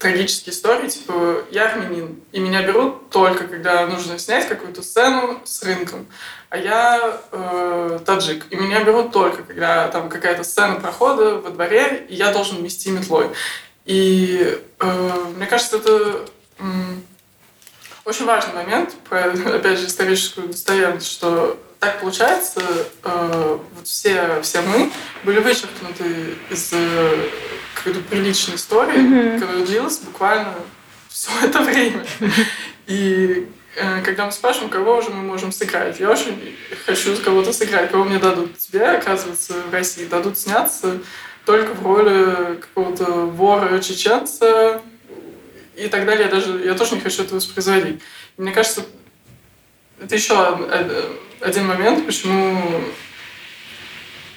трагические истории, типа я армянин, и меня берут только когда нужно снять какую-то сцену с рынком, а я э, таджик, и меня берут только когда там какая-то сцена прохода во дворе, и я должен мести метлой. И э, мне кажется, это э, очень важный момент, про, опять же, историческую достоверность, что так получается, э, вот все, все мы были вычеркнуты из э, какой-то приличной истории, mm-hmm. которая длилась буквально все это время. И э, когда мы спрашиваем, кого уже мы можем сыграть, я очень хочу кого-то сыграть, кого мне дадут. Тебе, оказывается, в России дадут сняться только в роли какого-то вора-чеченца и так далее. Я даже я тоже не хочу это воспроизводить. Мне кажется, это еще один момент, почему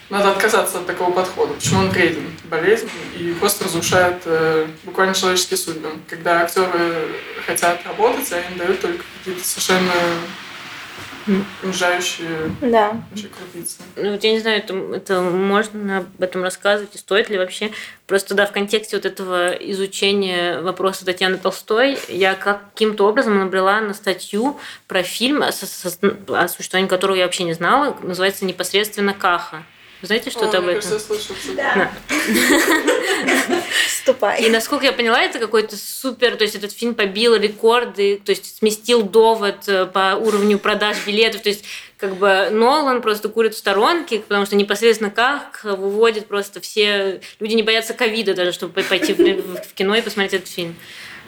надо отказаться от такого подхода. Почему он вреден, болезнь и просто разрушает э, буквально человеческие судьбы. Когда актеры хотят работать, а им дают только какие-то совершенно унижающие да. крупицы. Ну, вот я не знаю, это, это можно об этом рассказывать и стоит ли вообще. Просто да, в контексте вот этого изучения вопроса Татьяны Толстой я каким-то образом набрела на статью про фильм, о, о существовании которого я вообще не знала, называется непосредственно «Каха». Знаете что-то об этом? Да. Вступай. И насколько я поняла, это какой-то супер, то есть этот фильм побил рекорды, то есть сместил довод э, по уровню продаж билетов, то есть как бы Нолан просто курит в сторонке, потому что непосредственно как выводит просто все... Люди не боятся ковида даже, чтобы пойти в кино и посмотреть этот фильм.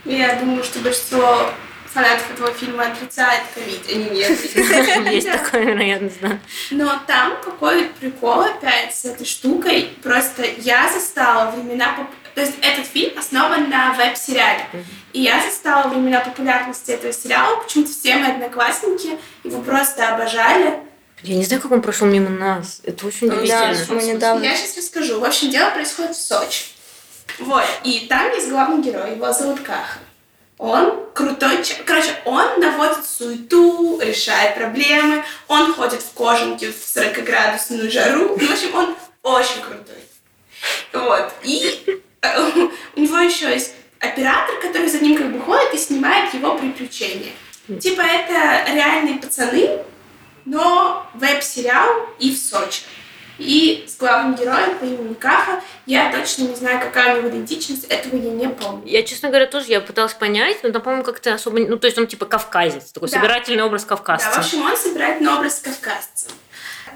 Я думаю, что большинство фанатов этого фильма отрицает ковид, а не нет. Есть такое, вероятность, да. Но там какой прикол опять с этой штукой. Просто я застала времена... То есть этот фильм основан на веб-сериале. И я застала времена популярности этого сериала. Почему-то все мои одноклассники его просто обожали. Я не знаю, как он прошел мимо нас. Это очень удивительно. Да, мы недавно... Я сейчас расскажу. В общем, дело происходит в Сочи. Вот. И там есть главный герой. Его зовут Каха. Он крутой человек. Короче, он наводит суету, решает проблемы, он ходит в кожанке в 40-градусную жару. В общем, он очень крутой. Вот. И у него еще есть оператор, который за ним как бы ходит и снимает его приключения. Типа это реальные пацаны, но веб-сериал и в Сочи и с главным героем по имени Каха. Я точно не знаю, какая у него идентичность, этого я не помню. Я, честно говоря, тоже я пыталась понять, но там, по-моему, как-то особо... Ну, то есть он типа кавказец, такой да. собирательный образ кавказца. Да, в общем, он собирательный образ кавказца.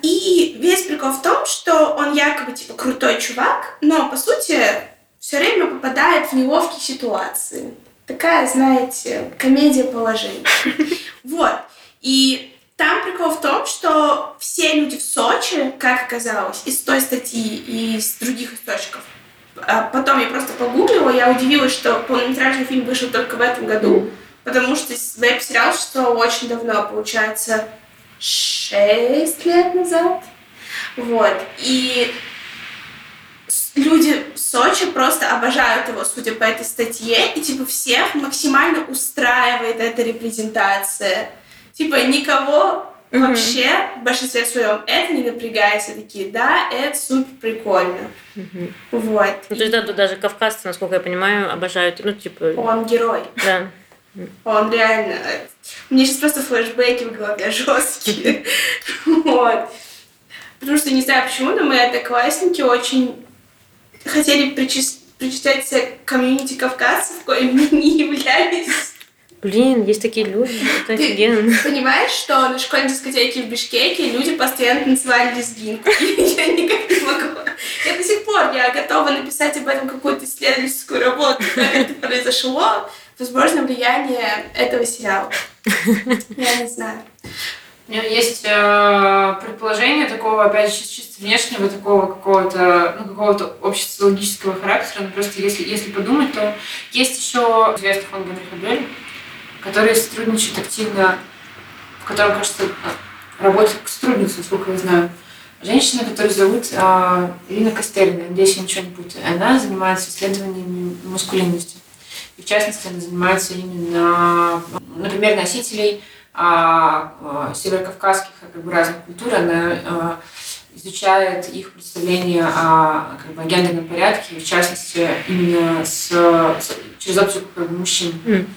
И весь прикол в том, что он якобы типа крутой чувак, но по сути все время попадает в неловкие ситуации. Такая, знаете, комедия положений. Вот. И там прикол в том, что все люди в Сочи, как оказалось, из той статьи и из других источников, а потом я просто погуглила, я удивилась, что полнометражный фильм вышел только в этом году, потому что веб-сериал существовал очень давно, получается, 6 лет назад. Вот. И люди в Сочи просто обожают его, судя по этой статье, и типа всех максимально устраивает эта репрезентация типа никого mm-hmm. вообще в большинстве своем это не напрягается такие, да, это супер прикольно. Mm-hmm. Вот. Ну, то есть, да, даже кавказцы, насколько я понимаю, обожают, ну, типа... Он герой. Да. Он реально... Мне сейчас просто флешбеки в голове жесткие. Вот. Потому что не знаю почему, но мои одноклассники очень хотели причислять к комьюнити кавказцев, коими не являлись. Блин, есть такие люди, это Ты офигенно. понимаешь, что на школьной дискотеке в Бишкеке люди постоянно танцевали лезгинку? Я никак не могу. Я до сих пор я готова написать об этом какую-то исследовательскую работу, как это произошло. Возможно, влияние этого сериала. Я не знаю. У меня есть э, предположение такого, опять же, чисто внешнего, такого какого-то, ну, какого-то общесоциологического характера. Но просто если, если подумать, то есть еще Генриха Белли, которые сотрудничают активно, в котором, кажется, работает сотрудница, насколько я знаю. Женщина, которую зовут а, Ирина Костельна, надеюсь, я ничего не путаю. Она занимается исследованиями маскулинности. И в частности, она занимается именно, например, носителей а, а, северокавказских как бы, разных культур. Она а, изучает их представление о, как бы, о гендерном порядке, в частности, именно с, с, через оптику как бы, мужчин. Mm.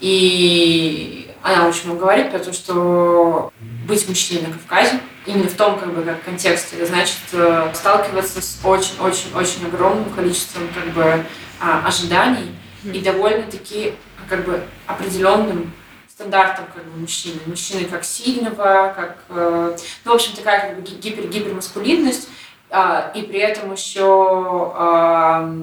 И она очень много говорит про то, что быть мужчиной на Кавказе, именно в том как бы, как контексте, это значит э, сталкиваться с очень-очень-очень огромным количеством как бы, а, ожиданий mm. и довольно-таки как бы определенным стандартом как бы мужчины. Мужчины как сильного, как... Э, ну, в общем, такая как бы гипер гипермаскулинность, а, и при этом еще а,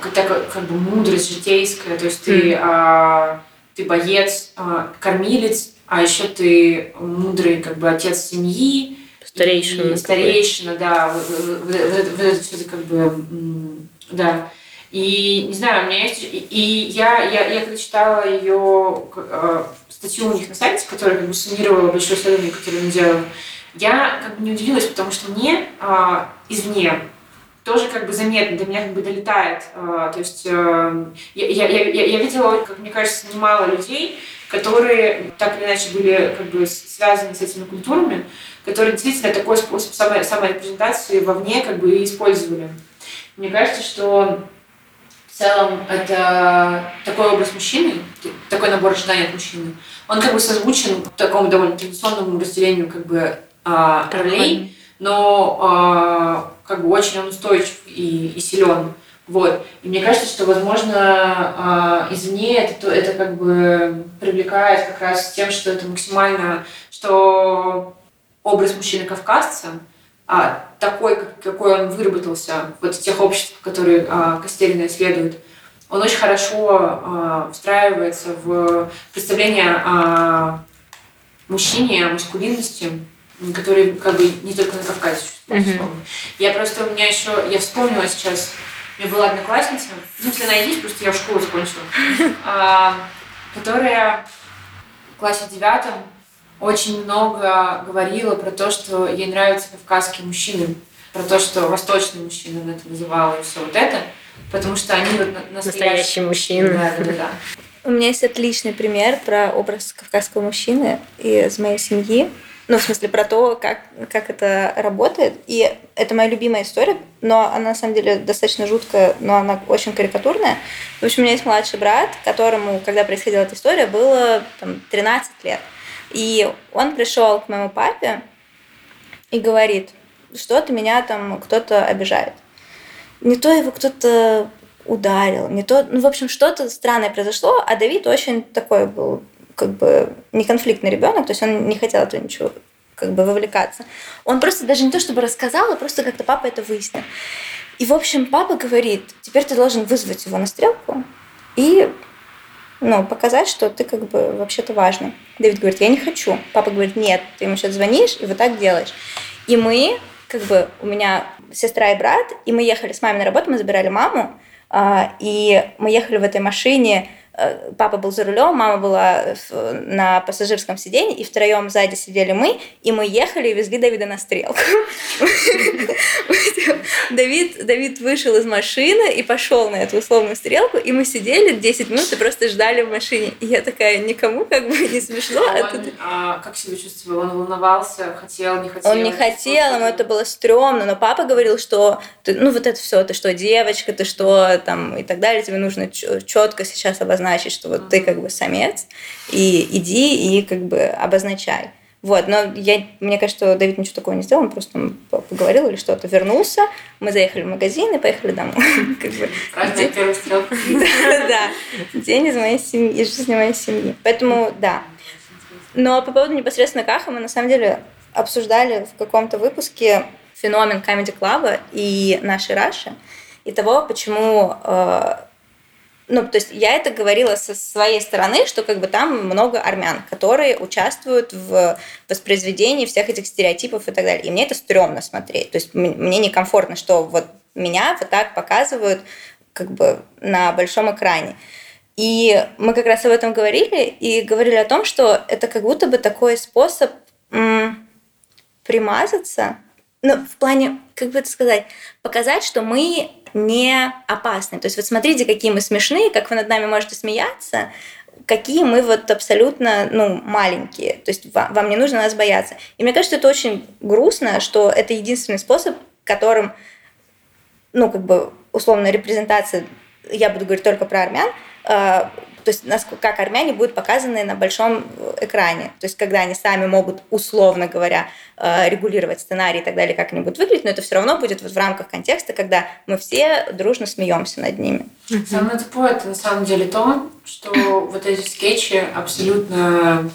как, как бы мудрость житейская, то есть ты, а, ты боец, а, кормилец, а еще ты мудрый как бы отец семьи, старейшина, старейшина, да, вот, вот, вот, вот это все как бы, да. И, не знаю, у меня есть... И, и я, я, я когда читала ее э, статью у них на сайте, которая как бы суммировала большое исследование, которое они делали, я как бы не удивилась, потому что мне э, извне тоже как бы заметно, до меня как бы долетает. Э, то есть э, я, я, я, я видела, как мне кажется, немало людей, которые так или иначе были как бы связаны с этими культурами, которые действительно такой способ самой, саморепрезентации вовне как бы использовали. Мне кажется, что в целом это такой образ мужчины, такой набор ожиданий от мужчины. Он как бы созвучен такому довольно традиционному разделению как бы ролей, но а, как бы очень он устойчив и, и силен. Вот. И мне кажется, что, возможно, а, извне это, это как бы привлекает как раз тем, что это максимально, что образ мужчины-кавказца, а, такой, какой он выработался вот в тех обществах, которые а, Костерина исследует, он очень хорошо а, встраивается в представление о мужчине, о маскулинности, который как бы не только на Кавказе существует. Mm-hmm. Я просто, у меня еще, я вспомнила сейчас, у меня была одноклассница, ну, если она есть, просто я в школу закончила, а, которая в классе девятом очень много говорила про то, что ей нравятся кавказские мужчины, про то, что восточные мужчины, она это называла, и все вот это, потому что они вот настоящие, настоящие мужчины. Да, да, да. У меня есть отличный пример про образ кавказского мужчины из моей семьи. Ну, в смысле, про то, как, как это работает. И это моя любимая история, но она на самом деле достаточно жуткая, но она очень карикатурная. В общем, у меня есть младший брат, которому, когда происходила эта история, было там, 13 лет. И он пришел к моему папе и говорит, что-то меня там кто-то обижает. Не то его кто-то ударил, не то, ну, в общем, что-то странное произошло, а Давид очень такой был, как бы, неконфликтный ребенок, то есть он не хотел этого ничего как бы вовлекаться. Он просто даже не то чтобы рассказал, а просто как-то папа это выяснил. И, в общем, папа говорит, теперь ты должен вызвать его на стрелку и ну, показать, что ты как бы вообще-то важный. Дэвид говорит, я не хочу. Папа говорит, нет, ты ему сейчас звонишь и вот так делаешь. И мы, как бы, у меня сестра и брат, и мы ехали с мамой на работу, мы забирали маму, а, и мы ехали в этой машине, папа был за рулем, мама была на пассажирском сиденье, и втроем сзади сидели мы, и мы ехали и везли Давида на стрелку. Давид, Давид вышел из машины и пошел на эту условную стрелку, и мы сидели 10 минут и просто ждали в машине. И я такая, никому как бы не смешно. А а, как себя чувствовал? Он волновался, хотел, не хотел? Он не хотел, ему это было стрёмно, но папа говорил, что ну вот это все, ты что, девочка, ты что, там, и так далее, тебе нужно четко сейчас обозначить значит, что вот ты как бы самец, и иди и как бы обозначай. Вот, но я, мне кажется, что Давид ничего такого не сделал, он просто поговорил или что-то, вернулся, мы заехали в магазин и поехали домой. Первый стрелка. Да, день из моей семьи, из жизни моей семьи. Поэтому, да. Но по поводу непосредственно Каха мы на самом деле обсуждали в каком-то выпуске феномен Comedy Club и нашей Раши, и того, почему э, ну, то есть я это говорила со своей стороны, что как бы там много армян, которые участвуют в воспроизведении всех этих стереотипов и так далее. И мне это стрёмно смотреть. То есть мне некомфортно, что вот меня вот так показывают как бы на большом экране. И мы как раз об этом говорили и говорили о том, что это как будто бы такой способ м- примазаться, ну, в плане, как бы это сказать, показать, что мы не опасны. То есть вот смотрите, какие мы смешные, как вы над нами можете смеяться. какие мы вот абсолютно, ну, маленькие. То есть вам, вам не нужно нас бояться. И мне кажется, это очень грустно, что это единственный способ, которым, ну, как бы, условно, репрезентация, я буду говорить только про армян, э, то есть как армяне будут показаны на большом э, экране. То есть когда они сами могут, условно говоря, э, регулировать сценарий и так далее, как они будут выглядеть, но это все равно будет вот в рамках контекста, когда мы все дружно смеемся над ними. Самое тупое это на самом деле то, что вот эти скетчи абсолютно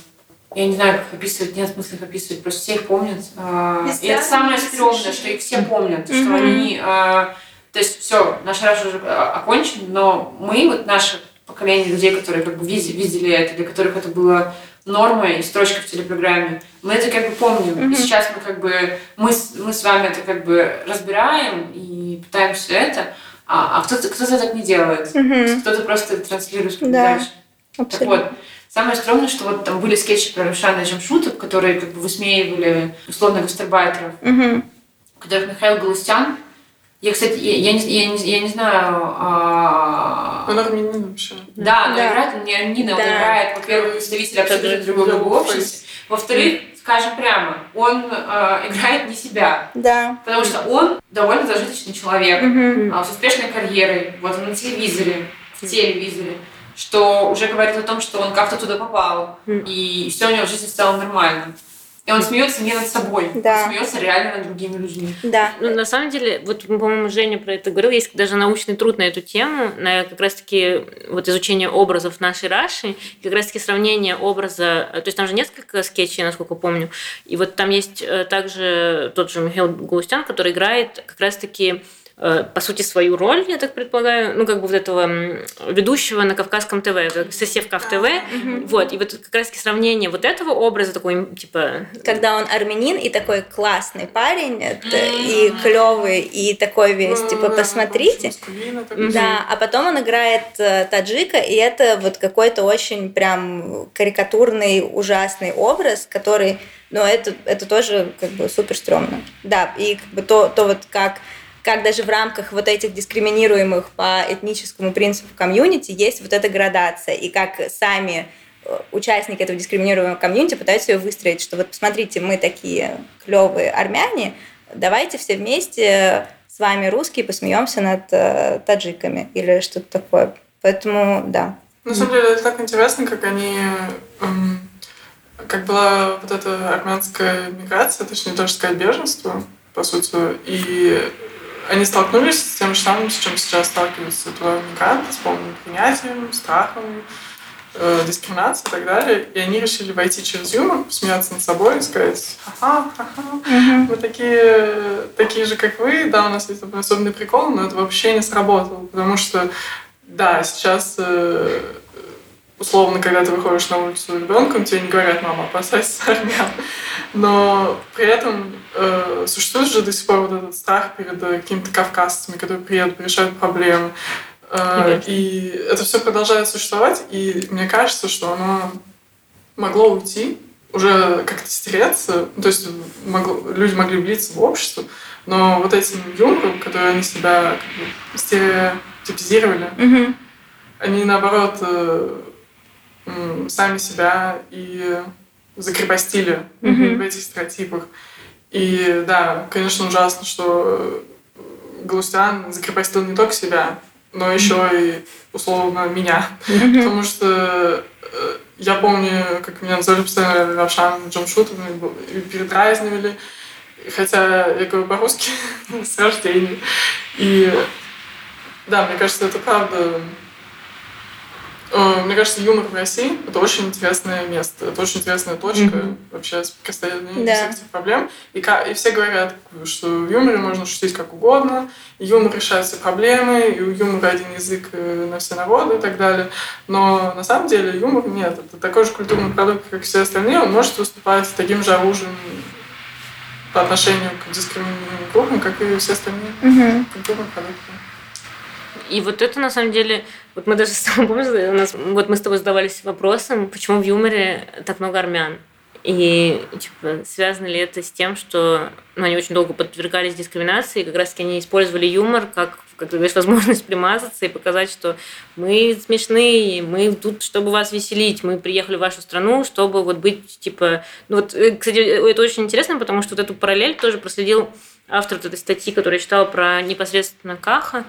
я не знаю, как описывать, нет смысла их описывать, просто все их помнят. А, и это самое стрёмное, что их все помнят, что они... А, то есть все, наш раш уже окончен, но мы, вот наши поколение людей, которые как бы видели, видели это, для которых это было нормой и строчкой в телепрограмме. Мы это как бы помним. Mm-hmm. И сейчас мы как бы, мы, мы с вами это как бы разбираем и пытаемся это, а, а кто-то, кто-то так не делает. Mm-hmm. Кто-то просто транслирует передачу. Да, так вот, самое стрёмное, что вот там были скетчи про Рошана Джамшутов, которые как бы высмеивали условно гастарбайтеров, mm-hmm. которых Михаил Галустян я, кстати, я, я, не, я, не, я не знаю... А... Он армянин вообще. Да, но да. играет он не армянин, да. он играет, во-первых, представитель абсолютно другого общества. Во-вторых, скажем прямо, он э, играет не себя. Да. Потому что он довольно зажиточный человек, угу. э, с успешной карьерой. Вот он на телевизоре, в телевизоре что уже говорит о том, что он как-то туда попал, и все у него в жизни стало нормально. И он смеется не над собой, да. он смеется реально над другими людьми. Да. Ну, на самом деле, вот, по-моему, Женя про это говорил, есть даже научный труд на эту тему, на как раз-таки вот изучение образов нашей Раши, как раз-таки сравнение образа, то есть там же несколько скетчей, насколько помню, и вот там есть э, также тот же Михаил Галустян, который играет как раз-таки по сути, свою роль, я так предполагаю, ну, как бы вот этого ведущего на Кавказском ТВ, Сосевка в ТВ. Угу. Вот, и вот как раз сравнение вот этого образа такой, типа... Когда он армянин и такой классный парень, и клевый, и такой весь, типа, посмотрите. Да, а потом он играет э, таджика, и это вот какой-то очень прям карикатурный, ужасный образ, который, ну, это, это тоже как бы супер стрёмно. Да, и как бы то, то вот как как даже в рамках вот этих дискриминируемых по этническому принципу комьюнити есть вот эта градация, и как сами э, участники этого дискриминируемого комьюнити пытаются ее выстроить, что вот посмотрите, мы такие клевые армяне, давайте все вместе с вами русские посмеемся над э, таджиками или что-то такое. Поэтому да. На самом деле это так интересно, как они эм, как была вот эта армянская миграция, точнее даже сказать беженство, по сути, и они столкнулись с тем же самым, с чем сейчас сталкиваются твои мигранты, с полным принятием, страхом, э, дискриминацией и так далее. И они решили войти через юмор, посмеяться над собой и сказать, ага, ага, угу. мы такие, такие же, как вы, да, у нас есть особенный прикол, но это вообще не сработало, потому что, да, сейчас э, условно, когда ты выходишь на улицу с ребенком, тебе не говорят, мама, опасайся армян. Но при этом э, существует же до сих пор вот этот страх перед э, какими-то кавказцами, которые приедут, решают проблемы. Э, и это все продолжает существовать, и мне кажется, что оно могло уйти, уже как-то стереться, то есть могло, люди могли влиться в общество, но вот этим юмором, которые они себя как бы стереотипизировали, mm-hmm. они наоборот э, сами себя и закрепостили mm-hmm. в этих стереотипах. И да, конечно, ужасно, что Галустян закрепостил не только себя, но еще mm-hmm. и условно меня. Mm-hmm. Потому что э, я помню, как меня называли постоянно Равшан Джамшут, и передразнивали. Хотя я говорю по-русски с рождения. И да, мне кажется, это правда Э, мне кажется, юмор в России — это очень интересное место, это очень интересная точка mm-hmm. вообще соприкосновения да. всех этих проблем. И, и все говорят, что в юморе можно шутить как угодно, и юмор решает все проблемы, и у юмора один язык э, на все народы и так далее. Но на самом деле юмор нет. Это такой же культурный продукт, как все остальные. Он может выступать таким же оружием по отношению к дискриминируемым группам, как и все остальные mm-hmm. культурные продукты. И вот это на самом деле, вот мы даже с тобой, помнишь, у нас, вот мы с тобой задавались вопросом, почему в юморе так много армян? И типа, связано ли это с тем, что ну, они очень долго подвергались дискриминации, и как раз таки они использовали юмор как как ты возможность примазаться и показать, что мы смешные, мы тут, чтобы вас веселить, мы приехали в вашу страну, чтобы вот быть, типа... Ну вот, э, кстати, это очень интересно, потому что вот эту параллель тоже проследил автор вот этой статьи, которую я читала про непосредственно Каха,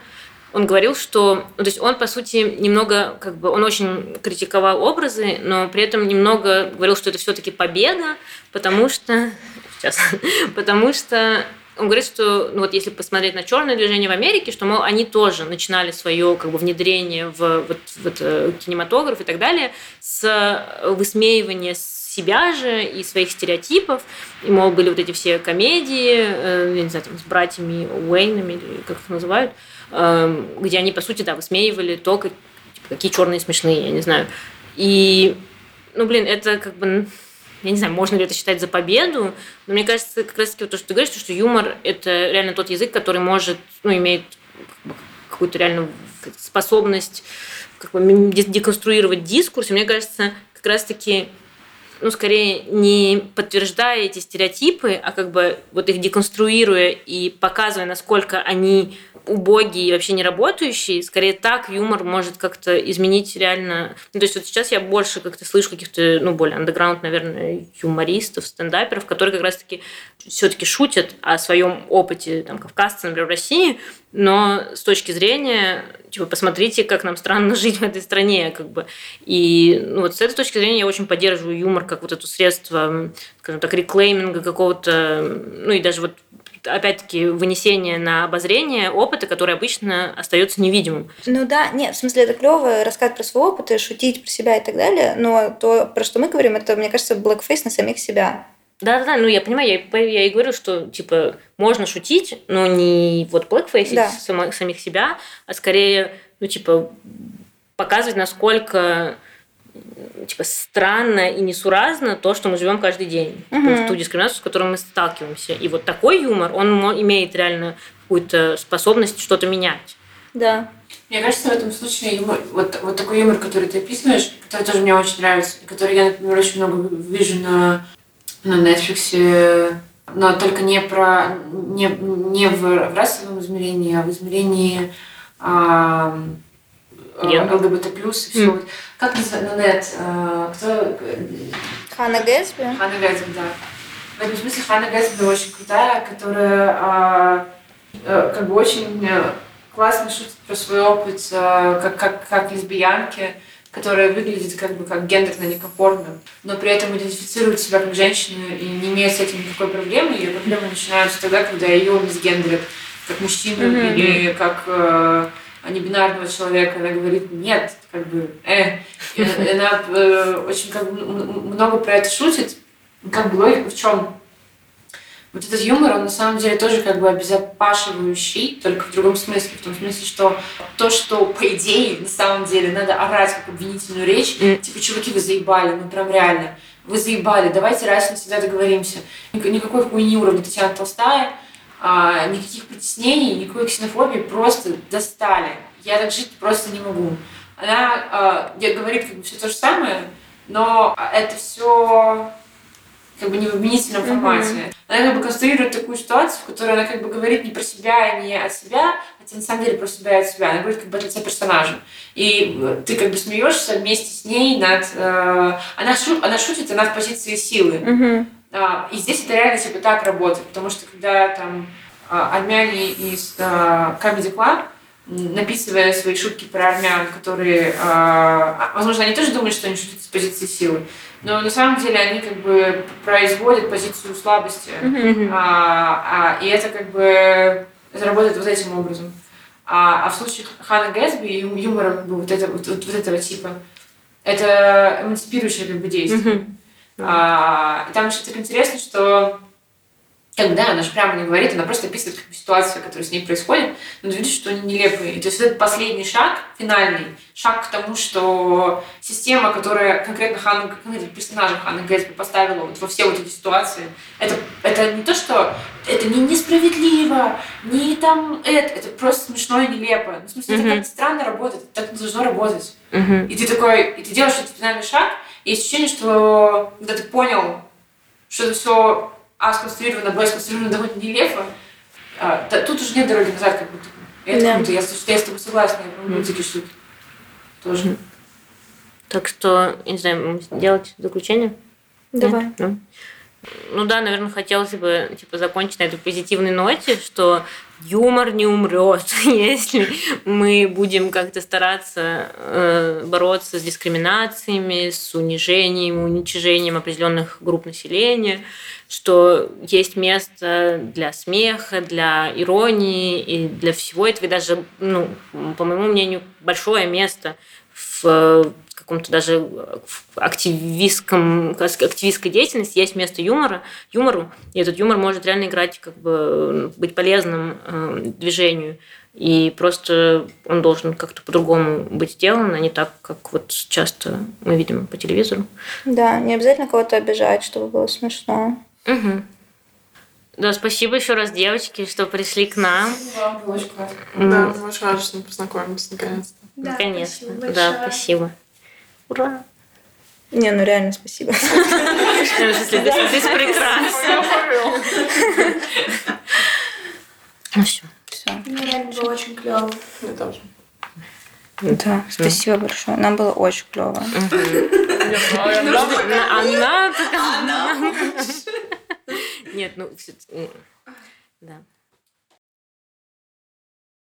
он говорил, что, ну, то есть он, по сути, немного, как бы, он очень критиковал образы, но при этом немного говорил, что это все-таки победа, потому что, сейчас, потому что он говорит, что ну, вот если посмотреть на черное движение в Америке, что мол, они тоже начинали свое как бы, внедрение в, вот, в это, кинематограф и так далее с высмеивания себя же и своих стереотипов. И, мол, были вот эти все комедии, э, я не знаю, там, с братьями Уэйнами, или как их называют, э, где они, по сути, да, высмеивали то, как, типа, какие черные смешные, я не знаю. И, ну, блин, это как бы я не знаю, можно ли это считать за победу, но мне кажется, как раз таки вот то, что ты говоришь, что юмор – это реально тот язык, который может, ну, имеет какую-то реальную способность как бы деконструировать дискурс. И мне кажется, как раз-таки ну, скорее не подтверждая эти стереотипы, а как бы вот их деконструируя и показывая, насколько они убогие и вообще не работающие, скорее так юмор может как-то изменить реально... Ну, то есть вот сейчас я больше как-то слышу каких-то, ну, более андеграунд, наверное, юмористов, стендаперов, которые как раз-таки все-таки шутят о своем опыте, там, кавказца, например, в России, но с точки зрения, типа, посмотрите, как нам странно жить в этой стране, как бы. И ну, вот с этой точки зрения я очень поддерживаю юмор как вот это средство, скажем так, реклейминга какого-то, ну и даже вот опять-таки, вынесение на обозрение опыта, который обычно остается невидимым. Ну да, нет, в смысле, это клево рассказать про свой опыт и шутить про себя и так далее, но то, про что мы говорим, это, мне кажется, blackface на самих себя. Да-да-да, ну я понимаю, я, я и говорю, что, типа, можно шутить, но не вот blackface да. само, самих себя, а скорее, ну, типа, показывать, насколько типа странно и несуразно то, что мы живем каждый день, угу. ту дискриминацию, с которой мы сталкиваемся. И вот такой юмор, он имеет реально какую-то способность что-то менять. Да. Мне кажется, в этом случае юмор, вот, вот такой юмор, который ты описываешь, который тоже мне очень нравится, который я, например, очень много вижу на, на Netflix, но только не про не, не в, расовом измерении, а в измерении а, yeah. ЛГБТ плюс и все. Mm. Как называется на нет? А, кто? Ханна Гэтсби? Ханна Гэтсби, да. В этом смысле Ханна Гэтсби очень крутая, которая а, а, как бы очень э, классно шутит про свой опыт а, как, как, как лесбиянки, которая выглядит как бы как гендерно некомфортным, но при этом идентифицирует себя как женщину и не имеет с этим никакой проблемы. Ее проблемы начинаются тогда, когда ее мисгендерят как мужчину mm-hmm. или как э, а не бинарного человека, она говорит, нет, как бы, э. И она э, очень как бы много про это шутит. Как бы логика в чем? Вот этот юмор, он на самом деле тоже как бы обезопашивающий, только в другом смысле. В том смысле, что то, что по идее на самом деле надо орать как обвинительную речь, mm. типа, чуваки, вы заебали, ну прям реально. Вы заебали, давайте раз навсегда договоримся. Никакой хуйни уровня Татьяна Толстая, а, никаких притеснений, никакой ксенофобии, просто достали. Я так жить просто не могу. Она а, говорит как бы все то же самое, но это все как бы не в обвинительном формате. Mm-hmm. Она как бы конструирует такую ситуацию, в которой она как бы говорит не про себя и не от себя, хотя на самом деле про себя и от себя. Она говорит как бы от лица персонажа. И ты как бы смеешься вместе с ней над... Э, она, шу, она шутит, она в позиции силы. Mm-hmm. А, и здесь это реально типа так работает, потому что когда там а, армяне из а, Comedy Club, написывая свои шутки про армян, которые, возможно, они тоже думают, что они шутят с позиции силы, но на самом деле они как бы производят позицию слабости, mm-hmm. а, а, и это как бы это работает вот этим образом. А, а в случае Хана Гэтсби юмора как бы, вот, это, вот, вот, вот этого типа, это эмансипирующее как бы действие. Mm-hmm. А, и там еще так интересно, что как бы, да, она же прямо не говорит, она просто описывает как бы, ситуацию, которая с ней происходит, но ты видишь, что они нелепые. И, то есть это последний шаг, финальный шаг к тому, что система, которая конкретно Ханна, конкретно персонажа Ханны Гэтсби поставила вот во все вот эти ситуации, это, это не то, что это не несправедливо, не там это, это просто смешно и нелепо. Ну, в смысле, mm-hmm. это как странно работает, так не должно работать. Mm-hmm. И ты такой, и ты делаешь этот финальный шаг, есть ощущение, что когда ты понял, что это все А сконструировано, Б сконструировано довольно нелепо, а, да, тут уже нет дороги назад, как будто. Это Да. круто. Я, с- я с тобой согласна. Я про мультики что тоже. Так что, не знаю, делать заключение? Давай. Нет? Ну. Ну да, наверное, хотелось бы типа закончить на этой позитивной ноте, что юмор не умрет, если мы будем как-то стараться э, бороться с дискриминациями, с унижением, уничижением определенных групп населения, что есть место для смеха, для иронии и для всего этого, и даже, ну, по моему мнению, большое место в каком-то даже в активистском, активистской деятельности есть место юмора, юмору, и этот юмор может реально играть, как бы быть полезным э, движению. И просто он должен как-то по-другому быть сделан, а не так, как вот часто мы видим по телевизору. Да, не обязательно кого-то обижать, чтобы было смешно. Угу. Да, спасибо еще раз, девочки, что пришли к нам. Было очень классно. М, Да, мы очень рады, что мы познакомились наконец-то. Да, Конечно. спасибо Да, спасибо. Ура! Не, ну реально спасибо. Здесь, прекрасно. Ну все. Все. Мне реально было очень клево. Мне тоже. Да, спасибо большое. Нам было очень клево. Она... Нет, ну... всё- Да.